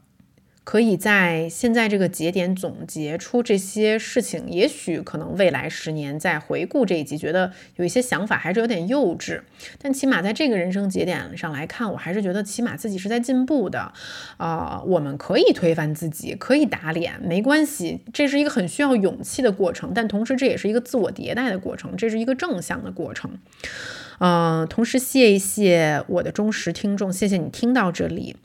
可以在现在这个节点总结出这些事情，也许可能未来十年再回顾这一集，觉得有一些想法还是有点幼稚，但起码在这个人生节点上来看，我还是觉得起码自己是在进步的。啊，我们可以推翻自己，可以打脸，没关系，这是一个很需要勇气的过程，但同时这也是一个自我迭代的过程，这是一个正向的过程。嗯，同时谢一谢我的忠实听众，谢谢你听到这里。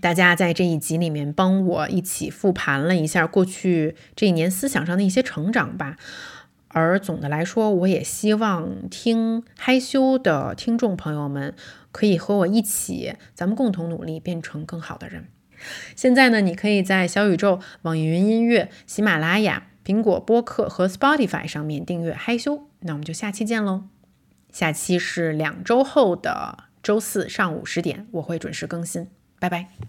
大家在这一集里面帮我一起复盘了一下过去这一年思想上的一些成长吧。而总的来说，我也希望听害羞的听众朋友们可以和我一起，咱们共同努力变成更好的人。现在呢，你可以在小宇宙、网易云音乐、喜马拉雅、苹果播客和 Spotify 上面订阅害羞。那我们就下期见喽！下期是两周后的周四上午十点，我会准时更新。拜拜。